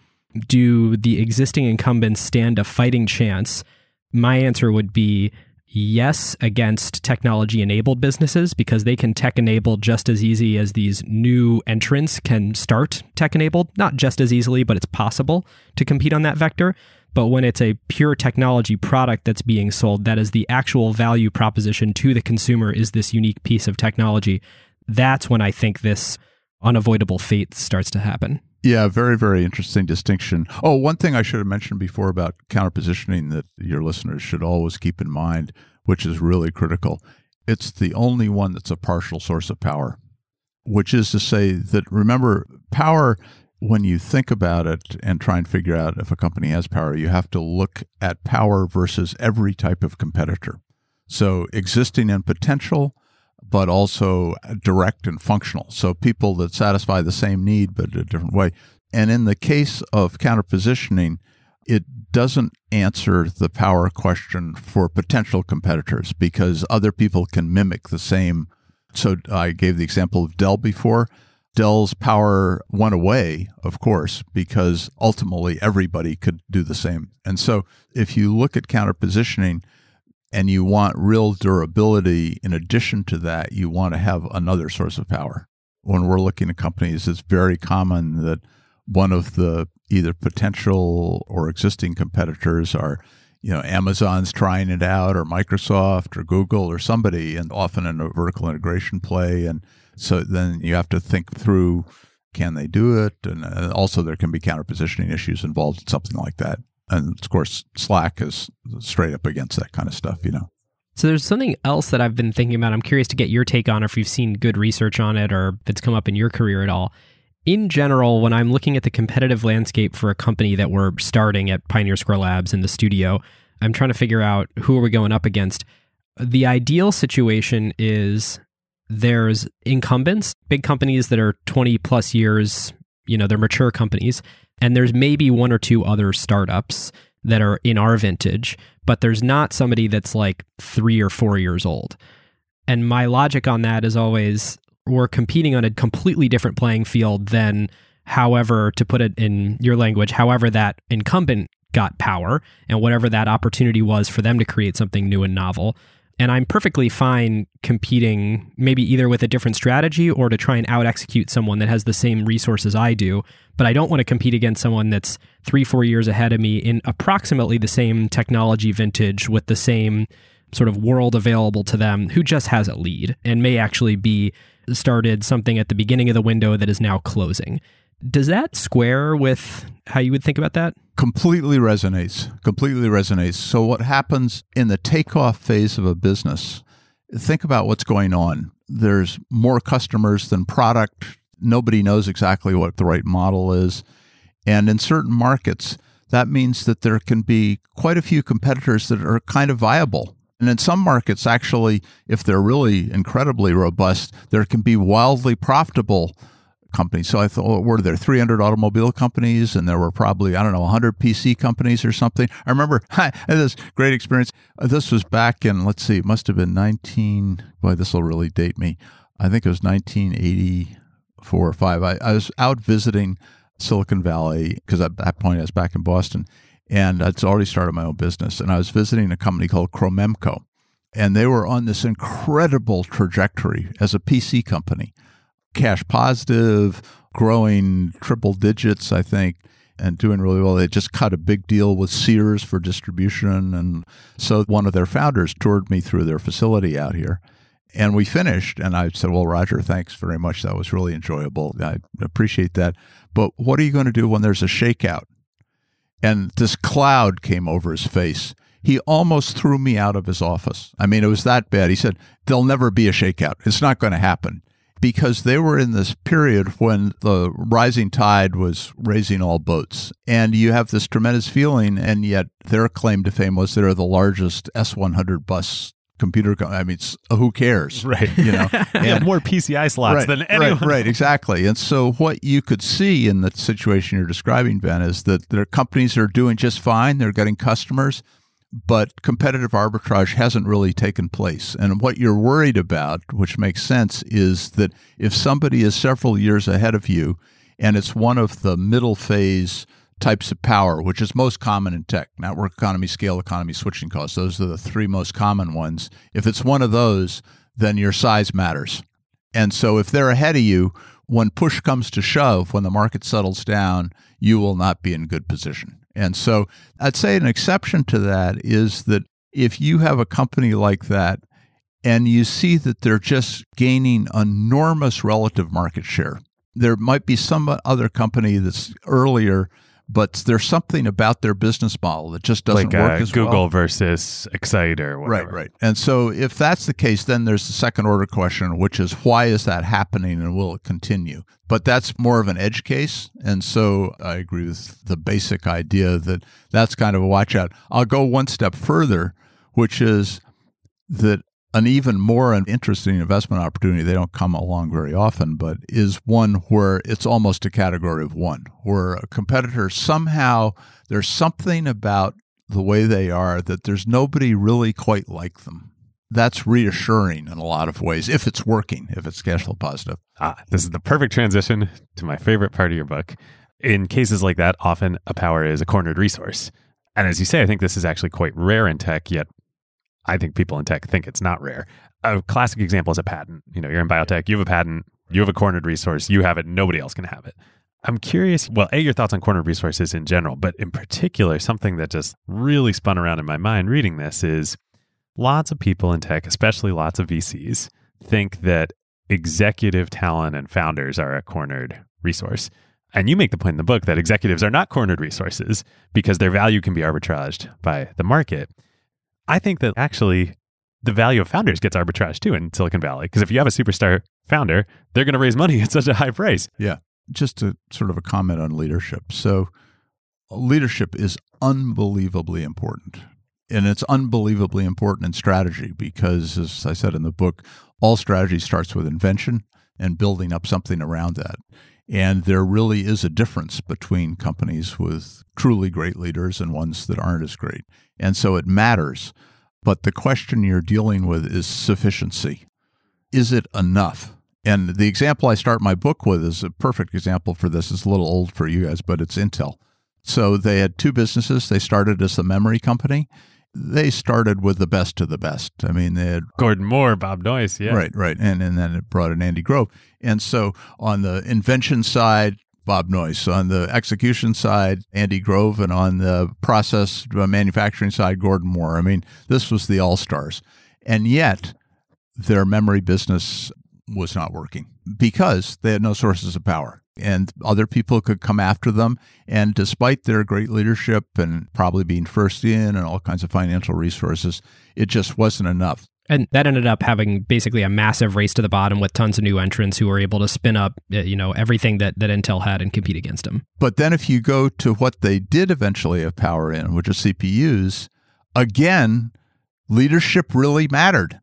do the existing incumbents stand a fighting chance, my answer would be yes against technology enabled businesses because they can tech enable just as easy as these new entrants can start tech enabled. Not just as easily, but it's possible to compete on that vector. But when it's a pure technology product that's being sold, that is the actual value proposition to the consumer is this unique piece of technology. That's when I think this unavoidable fate starts to happen. Yeah, very, very interesting distinction. Oh, one thing I should have mentioned before about counterpositioning that your listeners should always keep in mind, which is really critical. It's the only one that's a partial source of power, which is to say that remember, power, when you think about it and try and figure out if a company has power, you have to look at power versus every type of competitor. So existing and potential, but also direct and functional. So people that satisfy the same need but a different way. And in the case of counterpositioning, it doesn't answer the power question for potential competitors because other people can mimic the same. So I gave the example of Dell before. Dell's power went away, of course, because ultimately everybody could do the same. And so if you look at counterpositioning, and you want real durability in addition to that you want to have another source of power. When we're looking at companies it's very common that one of the either potential or existing competitors are you know amazon's trying it out or microsoft or google or somebody and often in a vertical integration play and so then you have to think through can they do it? And uh, also there can be counterpositioning issues involved in something like that and of course slack is straight up against that kind of stuff you know. So there's something else that i've been thinking about. I'm curious to get your take on if you've seen good research on it or if it's come up in your career at all. In general when i'm looking at the competitive landscape for a company that we're starting at pioneer square labs in the studio i'm trying to figure out who are we going up against. The ideal situation is there's incumbents big companies that are 20 plus years you know they're mature companies And there's maybe one or two other startups that are in our vintage, but there's not somebody that's like three or four years old. And my logic on that is always we're competing on a completely different playing field than, however, to put it in your language, however, that incumbent got power and whatever that opportunity was for them to create something new and novel. And I'm perfectly fine competing maybe either with a different strategy or to try and out execute someone that has the same resources I do. But I don't want to compete against someone that's three, four years ahead of me in approximately the same technology vintage with the same sort of world available to them who just has a lead and may actually be started something at the beginning of the window that is now closing. Does that square with how you would think about that? completely resonates. Completely resonates. So what happens in the takeoff phase of a business think about what's going on. There's more customers than product. Nobody knows exactly what the right model is. And in certain markets that means that there can be quite a few competitors that are kind of viable. And in some markets actually if they're really incredibly robust there can be wildly profitable companies. So I thought, were there 300 automobile companies and there were probably, I don't know, 100 PC companies or something? I remember [laughs] I this great experience. Uh, this was back in, let's see, it must have been 19, boy, this will really date me. I think it was 1984 or 5. I, I was out visiting Silicon Valley because at that point I was back in Boston and I'd already started my own business. And I was visiting a company called Cromemco. And they were on this incredible trajectory as a PC company cash positive, growing triple digits, I think, and doing really well. They just cut a big deal with Sears for distribution. And so one of their founders toured me through their facility out here. And we finished, and I said, Well, Roger, thanks very much. That was really enjoyable. I appreciate that. But what are you going to do when there's a shakeout? And this cloud came over his face. He almost threw me out of his office. I mean, it was that bad. He said, There'll never be a shakeout. It's not going to happen because they were in this period when the rising tide was raising all boats. And you have this tremendous feeling, and yet their claim to fame was they're the largest S100 bus computer company. I mean, who cares? [laughs] Right. You know, [laughs] and more PCI slots right, than anyone. Right, right, exactly. And so what you could see in the situation you're describing, Ben, is that their companies are doing just fine. They're getting customers but competitive arbitrage hasn't really taken place. And what you're worried about, which makes sense, is that if somebody is several years ahead of you and it's one of the middle phase types of power, which is most common in tech network economy, scale economy, switching costs, those are the three most common ones. If it's one of those, then your size matters. And so if they're ahead of you, when push comes to shove, when the market settles down, you will not be in good position. And so I'd say an exception to that is that if you have a company like that and you see that they're just gaining enormous relative market share, there might be some other company that's earlier but there's something about their business model that just doesn't like, work uh, as Google well. versus Exciter. Right, right. And so if that's the case, then there's the second order question, which is why is that happening and will it continue? But that's more of an edge case. And so I agree with the basic idea that that's kind of a watch out. I'll go one step further, which is that an even more interesting investment opportunity, they don't come along very often, but is one where it's almost a category of one, where a competitor somehow there's something about the way they are that there's nobody really quite like them. That's reassuring in a lot of ways if it's working, if it's cash flow positive. Ah, this is the perfect transition to my favorite part of your book. In cases like that, often a power is a cornered resource. And as you say, I think this is actually quite rare in tech, yet I think people in tech think it's not rare. A classic example is a patent. You know, you're in biotech, you have a patent, you have a cornered resource, you have it, nobody else can have it. I'm curious, well, A, your thoughts on cornered resources in general, but in particular, something that just really spun around in my mind reading this is lots of people in tech, especially lots of VCs, think that executive talent and founders are a cornered resource. And you make the point in the book that executives are not cornered resources because their value can be arbitraged by the market. I think that actually the value of founders gets arbitrage too in Silicon Valley. Because if you have a superstar founder, they're going to raise money [laughs] at such a high price. Yeah. Just a sort of a comment on leadership. So, leadership is unbelievably important. And it's unbelievably important in strategy because, as I said in the book, all strategy starts with invention. and building up something around that. And there really is a difference between companies with truly great leaders and ones that aren't as great. And so it matters. But the question you're dealing with is sufficiency. Is it enough? And the example I start my book with is a perfect example for this. It's a little old for you guys, but it's Intel. So they had two businesses. They started as a memory company. They started with the best of the best. I mean, they had Gordon Moore, Bob Noyce, yeah. Right, right. And and then it brought in Andy Grove. And so on the invention side, Bob Noyce. On the execution side, Andy Grove. And on the process manufacturing side, Gordon Moore. I mean, this was the all stars. And yet, their memory business was not working because they had no sources of power and other people could come after them. And despite their great leadership and probably being first in and all kinds of financial resources, it just wasn't enough. And that ended up having basically a massive race to the bottom with tons of new entrants who were able to spin up, uh, you know, everything that, that Intel had and compete against them. But then if you go to what they did eventually have power in, which is CPUs, again, leadership really mattered.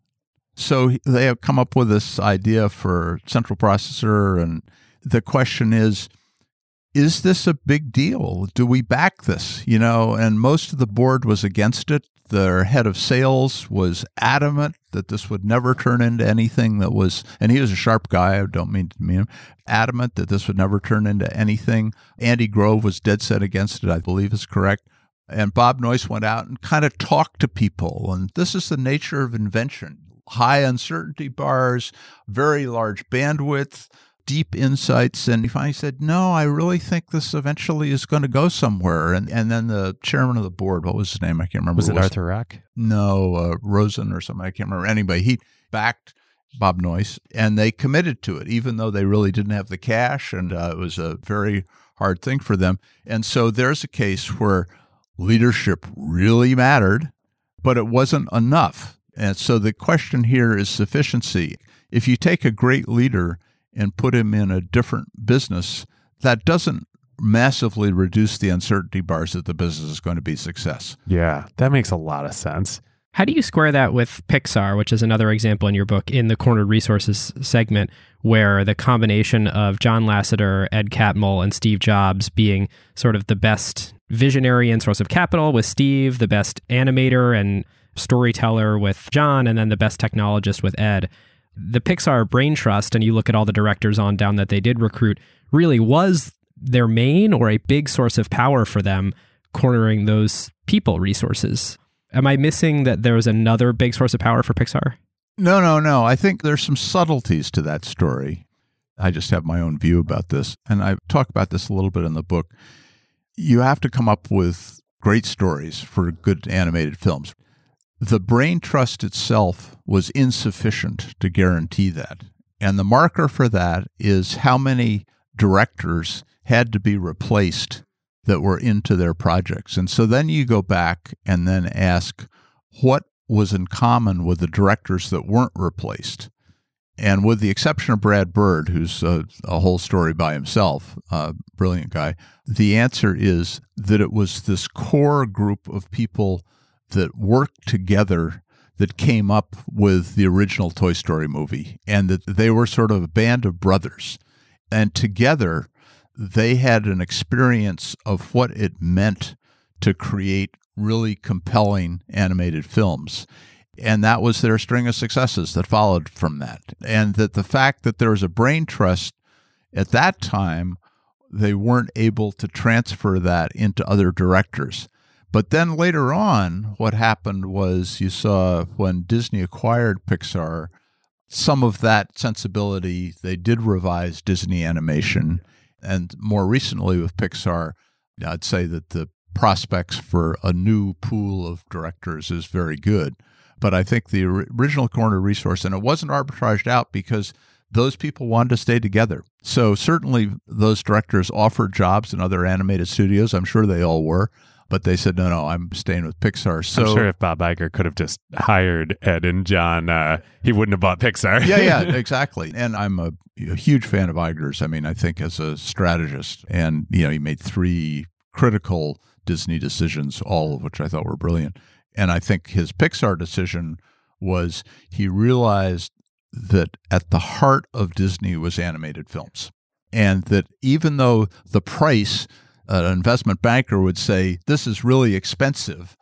So they have come up with this idea for central processor and the question is is this a big deal? Do we back this? You know, and most of the board was against it. Their head of sales was adamant that this would never turn into anything that was, and he was a sharp guy. I don't mean to mean him. Adamant that this would never turn into anything. Andy Grove was dead set against it, I believe is correct. And Bob Noyce went out and kind of talked to people. And this is the nature of invention high uncertainty bars, very large bandwidth, deep insights. And he finally said, No, I really think this eventually is going to go somewhere. And and then the chairman of the board, what was his name? I can't remember. Was it, Arthur Rock? No, uh, Rosen or something. I can't remember. Anyway, he backed Bob Noyce and they committed to it, even though they really didn't have the cash. And uh, it was a very hard thing for them. And so there's a case where leadership really mattered, but it wasn't enough. And so the question here is sufficiency. If you take a great leader and put him in a different business, that doesn't massively reduce the uncertainty bars that the business is going to be success. Yeah, that makes a lot of sense. How do you square that with Pixar, which is another example in your book in the cornered resources segment, where the combination of John Lasseter, Ed Catmull, and Steve Jobs being sort of the best visionary and source of capital with Steve, the best animator and storyteller with John, and then the best technologist with Ed the Pixar Brain Trust, and you look at all the directors on down that they did recruit, really was their main or a big source of power for them, cornering those people resources. Am I missing that there was another big source of power for Pixar? No, no, no. I think there's some subtleties to that story. I just have my own view about this. And I talk about this a little bit in the book. You have to come up with great stories for good animated films the brain trust itself was insufficient to guarantee that. And the marker for that is how many directors had to be replaced that were into their projects. And so then you go back and then ask what was in common with the directors that weren't replaced. And with the exception of Brad Bird, who's a, a whole story by himself, a brilliant guy, the answer is that it was this core group of people that worked together that came up with the original Toy Story movie, and that they were sort of a band of brothers. And together, they had an experience of what it meant to create really compelling animated films. And that was their string of successes that followed from that. And that the fact that there was a brain trust at that time, they weren't able to transfer that into other directors. But then later on, what happened was you saw when Disney acquired Pixar, some of that sensibility, they did revise Disney animation. And more recently with Pixar, I'd say that the prospects for a new pool of directors is very good. But I think the original corner resource, and it wasn't arbitraged out because those people wanted to stay together. So certainly those directors offered jobs in other animated studios. I'm sure they all were but they said no, no, I'm staying with Pixar. So I'm sure if Bob Iger could have just hired Ed and John, uh, he wouldn't have bought Pixar. yeah, yeah, [laughs] exactly. And I'm a, a, huge fan of Iger's. I mean, I think as a strategist, and you know, he made three critical Disney decisions, all of which I thought were brilliant. And I think his Pixar decision was he realized that at the heart of Disney was animated films. And that even though the price, an investment banker would say, this is really expensive,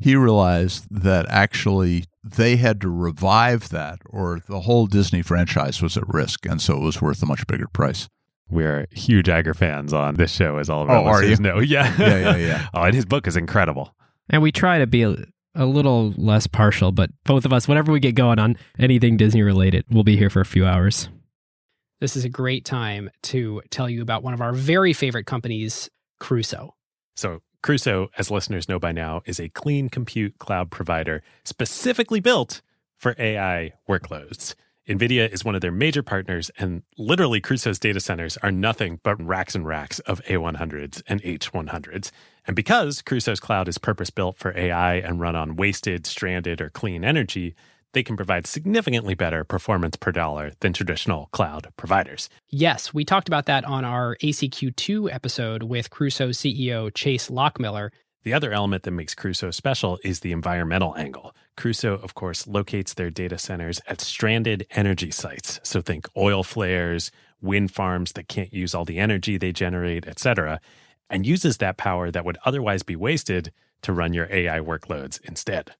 he realized that actually they had to revive that or the whole Disney franchise was at risk. And so it was worth a much bigger price. We're huge Iger fans on this show, as all of our Oh, are listeners you? know. [laughs] Yeah. Yeah, yeah, yeah. [laughs] oh, and his book is incredible. And we try to be a, a little less partial, but both of us, whenever we get going on anything Disney related, we'll be here for a few hours. This is a great time to tell you about one of our very favorite companies, Crusoe. So, Crusoe, as listeners know by now, is a clean compute cloud provider specifically built for AI workloads. NVIDIA is one of their major partners, and literally Crusoe's data centers are nothing but racks and racks of A100s and H100s. And because Crusoe's cloud is purpose built for AI and run on wasted, stranded, or clean energy, they can provide significantly better performance per dollar than traditional cloud providers. Yes, we talked about that on our ACQ2 episode with Crusoe CEO Chase Lochmiller. The other element that makes Crusoe special is the environmental angle. Crusoe, of course, locates their data centers at stranded energy sites. So think oil flares, wind farms that can't use all the energy they generate, etc., and uses that power that would otherwise be wasted to run your AI workloads instead.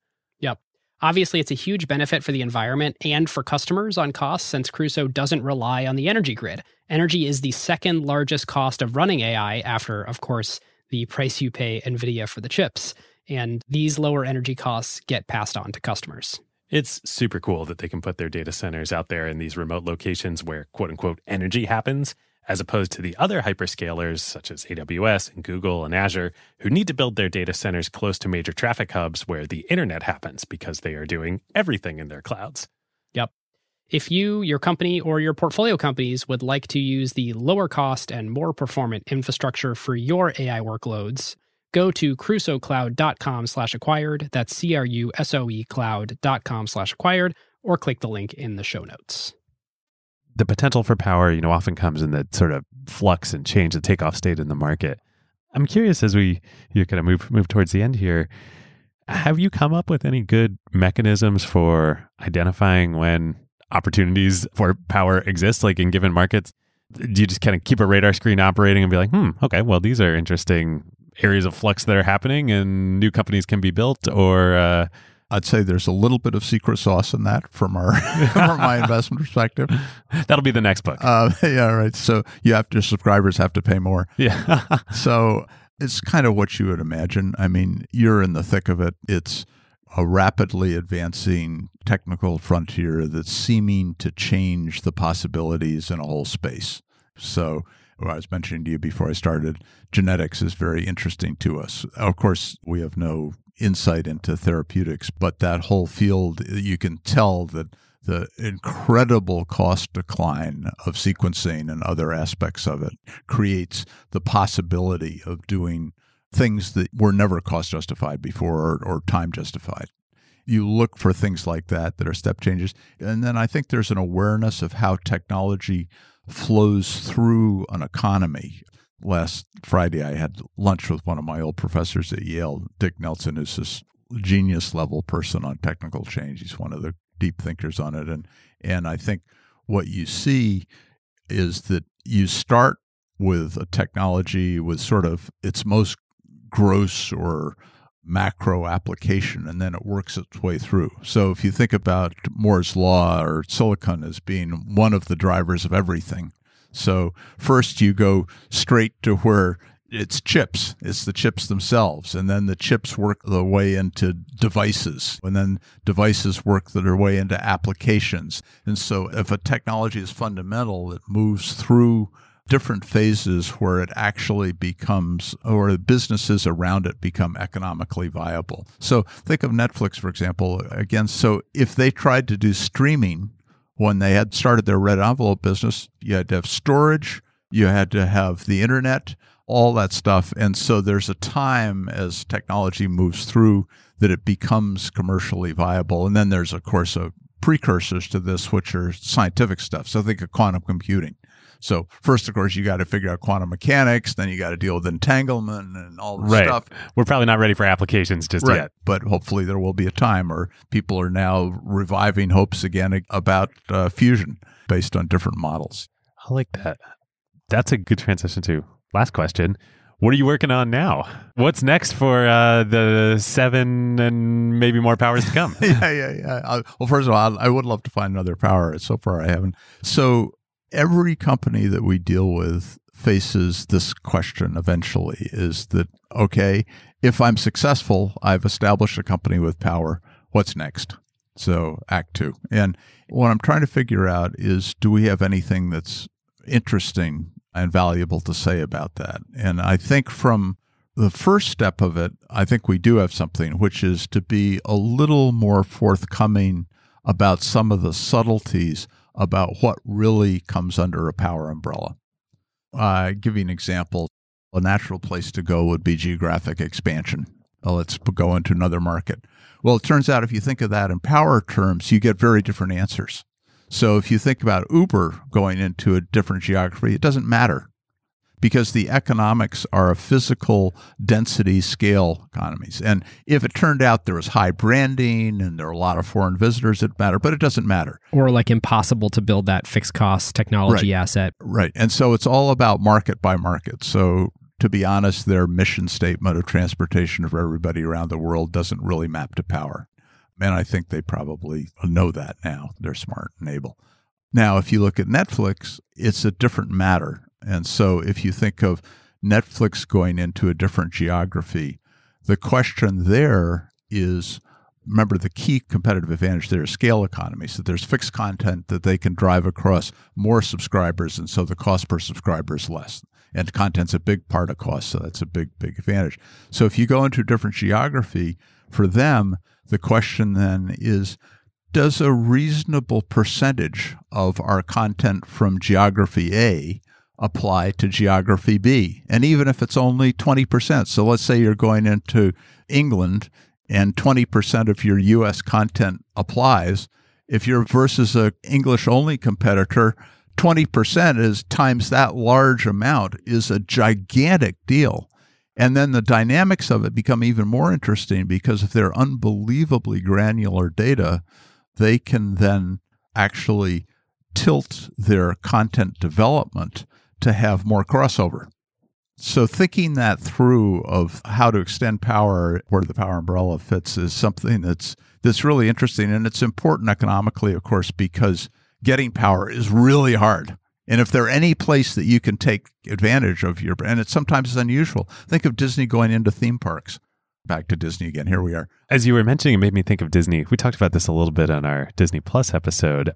Obviously, it's a huge benefit for the environment and for customers on costs since Crusoe doesn't rely on the energy grid. Energy is the second largest cost of running AI after, of course, the price you pay NVIDIA for the chips. And these lower energy costs get passed on to customers. It's super cool that they can put their data centers out there in these remote locations where quote unquote energy happens, as opposed to the other hyperscalers such as AWS and Google and Azure, who need to build their data centers close to major traffic hubs where the internet happens because they are doing everything in their clouds. Yep. If you, your company, or your portfolio companies would like to use the lower cost and more performant infrastructure for your AI workloads, go to crusoecloud.com slash acquired. That's C-R-U-S-O-E cloud.com slash acquired, or click the link in the show notes. The potential for power, you know, often comes in the sort of flux and change, the takeoff state in the market. I'm curious as we you kind of move move towards the end here. Have you come up with any good mechanisms for identifying when opportunities for power exist, like in given markets? Do you just kind of keep a radar screen operating and be like, hmm, okay, well, these are interesting areas of flux that are happening and new companies can be built? Or, uh, I'd say there's a little bit of secret sauce in that from our [laughs] from my investment perspective. that'll be the next book. Uh, [laughs] yeah, right. So you have to subscribers have to pay more. yeah. [laughs] So it's kind of what you would imagine. I mean, you're in the thick of it. It's a rapidly advancing technical frontier that's seeming to change the possibilities in a whole space. So, I was mentioning to you before I started, genetics is very interesting to us. Of course, we have no insight into therapeutics, but that whole field, you can tell that the incredible cost decline of sequencing and other aspects of it creates the possibility of doing things that were never cost justified before or, or time justified. You look for things like that that are step changes. And then I think there's an awareness of how technology flows through an economy. Last Friday, I had lunch with one of my old professors at Yale, Dick Nelson, who's this genius level person on technical change. He's one of the deep thinkers on it. And, and I think what you see is that you start with a technology with sort of its most gross or macro application and then it works its way through. So if you think about Moore's law or silicon as being one of the drivers of everything. So first you go straight to where it's chips, it's the chips themselves and then the chips work their way into devices and then devices work their way into applications. And so if a technology is fundamental, it moves through different phases where it actually becomes, or the businesses around it become economically viable. So think of Netflix, for example. Again, so if they tried to do streaming when they had started their red envelope business, you had to have storage, you had to have the internet, all that stuff. And so there's a time as technology moves through that it becomes commercially viable. And then there's, of course, a precursors to this, which are scientific stuff. So think of quantum computing. So first, of course, you got to figure out quantum mechanics. Then you got to deal with entanglement and all this Right. stuff. We're probably not ready for applications just yet. But hopefully there will be a time or people are now reviving hopes again about uh, fusion based on different models. I like that. That's a good transition to last question. What are you working on now? What's next for uh, the seven and maybe more powers to come? [laughs] yeah, yeah, yeah. I, well, first of all, I, I would love to find another power. So far, I haven't. So every company that we deal with faces this question eventually is that, okay, if I'm successful, I've established a company with power. What's next? So, Act Two. And what I'm trying to figure out is do we have anything that's interesting and valuable to say about that? And I think from the first step of it, I think we do have something, which is to be a little more forthcoming about some of the subtleties about what really comes under a power umbrella. Uh, give you an example. A natural place to go would be geographic expansion. Well, let's go into another market. Well, it turns out if you think of that in power terms, you get very different answers. So if you think about Uber going into a different geography, it doesn't matter because the economics are a physical density scale economies. And if it turned out there was high branding and there are a lot of foreign visitors, it matter, but it doesn't matter. Or like impossible to build that fixed cost technology asset. Right. And so it's all about market by market. So to be honest, their mission statement of transportation for everybody around the world doesn't really map to power. And I think they probably know that now. They're smart and able. Now, if you look at Netflix, it's a different matter. And so if you think of Netflix going into a different geography, the question there is remember the key competitive advantage there is scale economy. So there's fixed content that they can drive across more subscribers, and so the cost per subscriber is less. And content's a big part of cost, so that's a big, big advantage. So if you go into a different geography, for them, the question then is does a reasonable percentage of our content from geography A apply to geography B? And even if it's only 20%, so let's say you're going into England and 20% of your US content applies, if you're versus a English only competitor, 20% is times that large amount is a gigantic deal. And then the dynamics of it become even more interesting because if they're unbelievably granular data, they can then actually tilt their content development to have more crossover. So thinking that through of how to extend power where the power umbrella fits is something that's that's really interesting and it's important economically of course because getting power is really hard. And if there are any place that you can take advantage of your and it sometimes unusual. Think of Disney going into theme parks. Back to Disney again. Here we are. As you were mentioning, it made me think of Disney. We talked about this a little bit on our Disney Plus episode.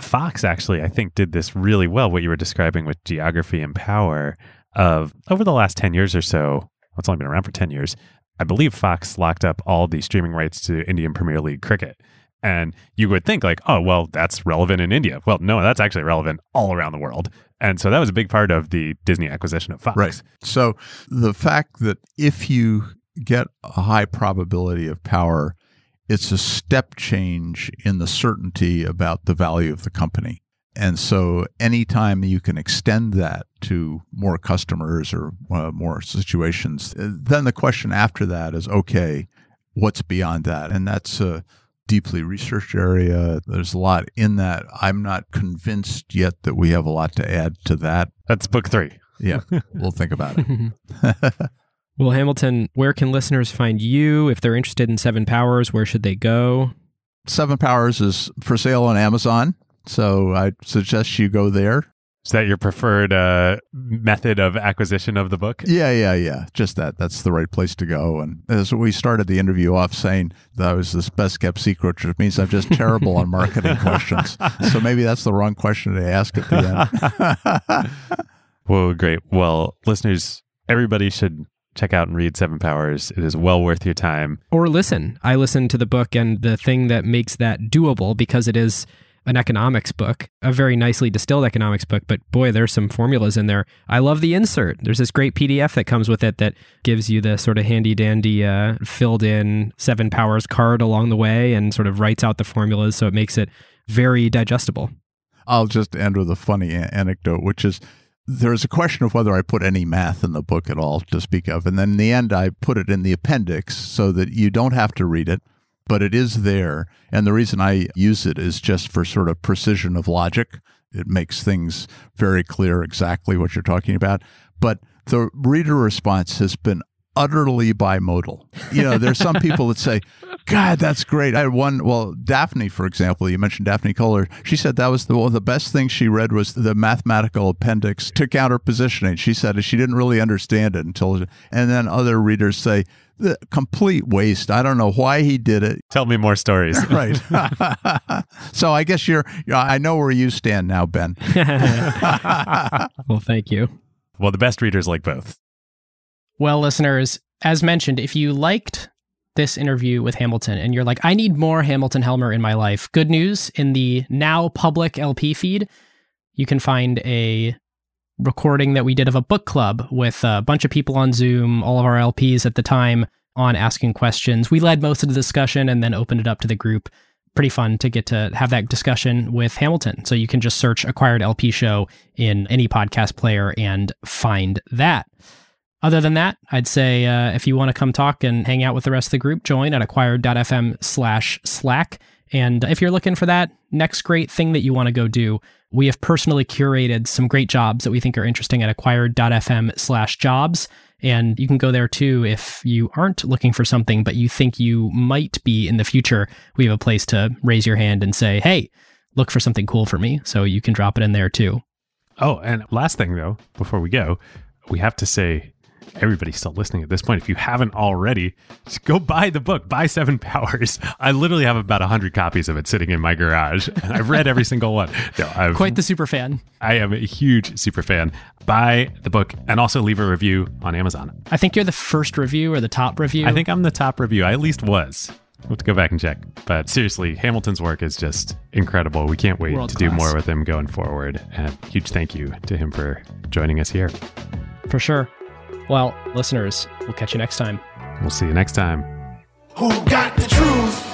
Fox actually, I think, did this really well, what you were describing with geography and power of over the last 10 years or so. well, It's only been around for 10 years. I believe Fox locked up all the streaming rights to Indian Premier League cricket. And you would think, like, oh, well, that's relevant in India. Well, no, that's actually relevant all around the world. And so that was a big part of the Disney acquisition of Fox. Right. So the fact that if you get a high probability of power, it's a step change in the certainty about the value of the company. And so anytime you can extend that to more customers or uh, more situations, uh, then the question after that is okay, what's beyond that? And that's a deeply researched area. There's a lot in that. I'm not convinced yet that we have a lot to add to that. That's book three. Yeah, [laughs] we'll think about it. [laughs] Well, Hamilton, where can listeners find you? If they're interested in Seven Powers, where should they go? Seven Powers is for sale on Amazon. So I suggest you go there. Is that your preferred uh, method of acquisition of the book? Yeah, yeah, yeah. Just that. That's the right place to go. And as we started the interview off saying that I was this best kept secret, which means I'm just terrible on marketing questions. [laughs] So maybe that's the wrong question to ask at the end. [laughs] [laughs] Well, great. Well, listeners, everybody should check out and read Seven Powers. It is well worth your time. Or listen. I listened to the book, and the thing that makes that doable, because it is an economics book, a very nicely distilled economics book, but boy, there's some formulas in there. I love the insert. There's this great PDF that comes with it that gives you the sort of handy dandy uh, filled in Seven Powers card along the way and sort of writes out the formulas. So it makes it very digestible. I'll just end with a funny a- anecdote, which is there's a question of whether I put any math in the book at all to speak of. And then in the end, I put it in the appendix so that you don't have to read it, but it is there. And the reason I use it is just for sort of precision of logic. It makes things very clear exactly what you're talking about. But the reader response has been utterly bimodal. You know, there's some people that say, God, that's great. I had one, well, Daphne, for example, you mentioned Daphne Koller. She said that was the, one of the best things she read was the mathematical appendix to counter positioning. She said she didn't really understand it until, and then other readers say, the complete waste. I don't know why he did it. Tell me more stories. [laughs] Right. [laughs] so I guess you're, I know where you stand now, Ben. [laughs] well, thank you. well, the best readers like both. Well, listeners, as mentioned, if you liked this interview with Hamilton and you're like, I need more Hamilton Helmer in my life, good news in the now public LP feed, you can find a recording that we did of a book club with a bunch of people on Zoom, all of our LPs at the time on asking questions. We led most of the discussion and then opened it up to the group. Pretty fun to get to have that discussion with Hamilton. So you can just search Acquired LP Show in any podcast player and find that. Other than that, I'd say uh, if you want to come talk and hang out with the rest of the group, join at acquired.fm slash slack. And if you're looking for that next great thing that you want to go do, we have personally curated some great jobs that we think are interesting at acquired.fm slash jobs. And you can go there too if you aren't looking for something, but you think you might be in the future. We have a place to raise your hand and say, hey, look for something cool for me. So you can drop it in there too. Oh, and last thing though, before we go, we have to say everybody's still listening at this point. If you haven't already, just go buy the book, buy Seven [laughs] Powers. I literally have about 100 copies of it sitting in my garage, and I've read every [laughs] single one. No, I've, Quite the super fan. I am a huge super fan. Buy the book and also leave a review on Amazon. I think you're the first review or the top review. I think I'm the top review. I at least was. We'll have to go back and check. But seriously, Hamilton's work is just incredible. We can't wait World to do more with him going forward. And huge thank you to him for joining us here. for sure. Well, listeners, we'll catch you next time. We'll see you next time. Who got the truth?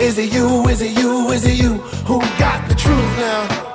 Is it you? Is it you? Is it you? Who got the truth now?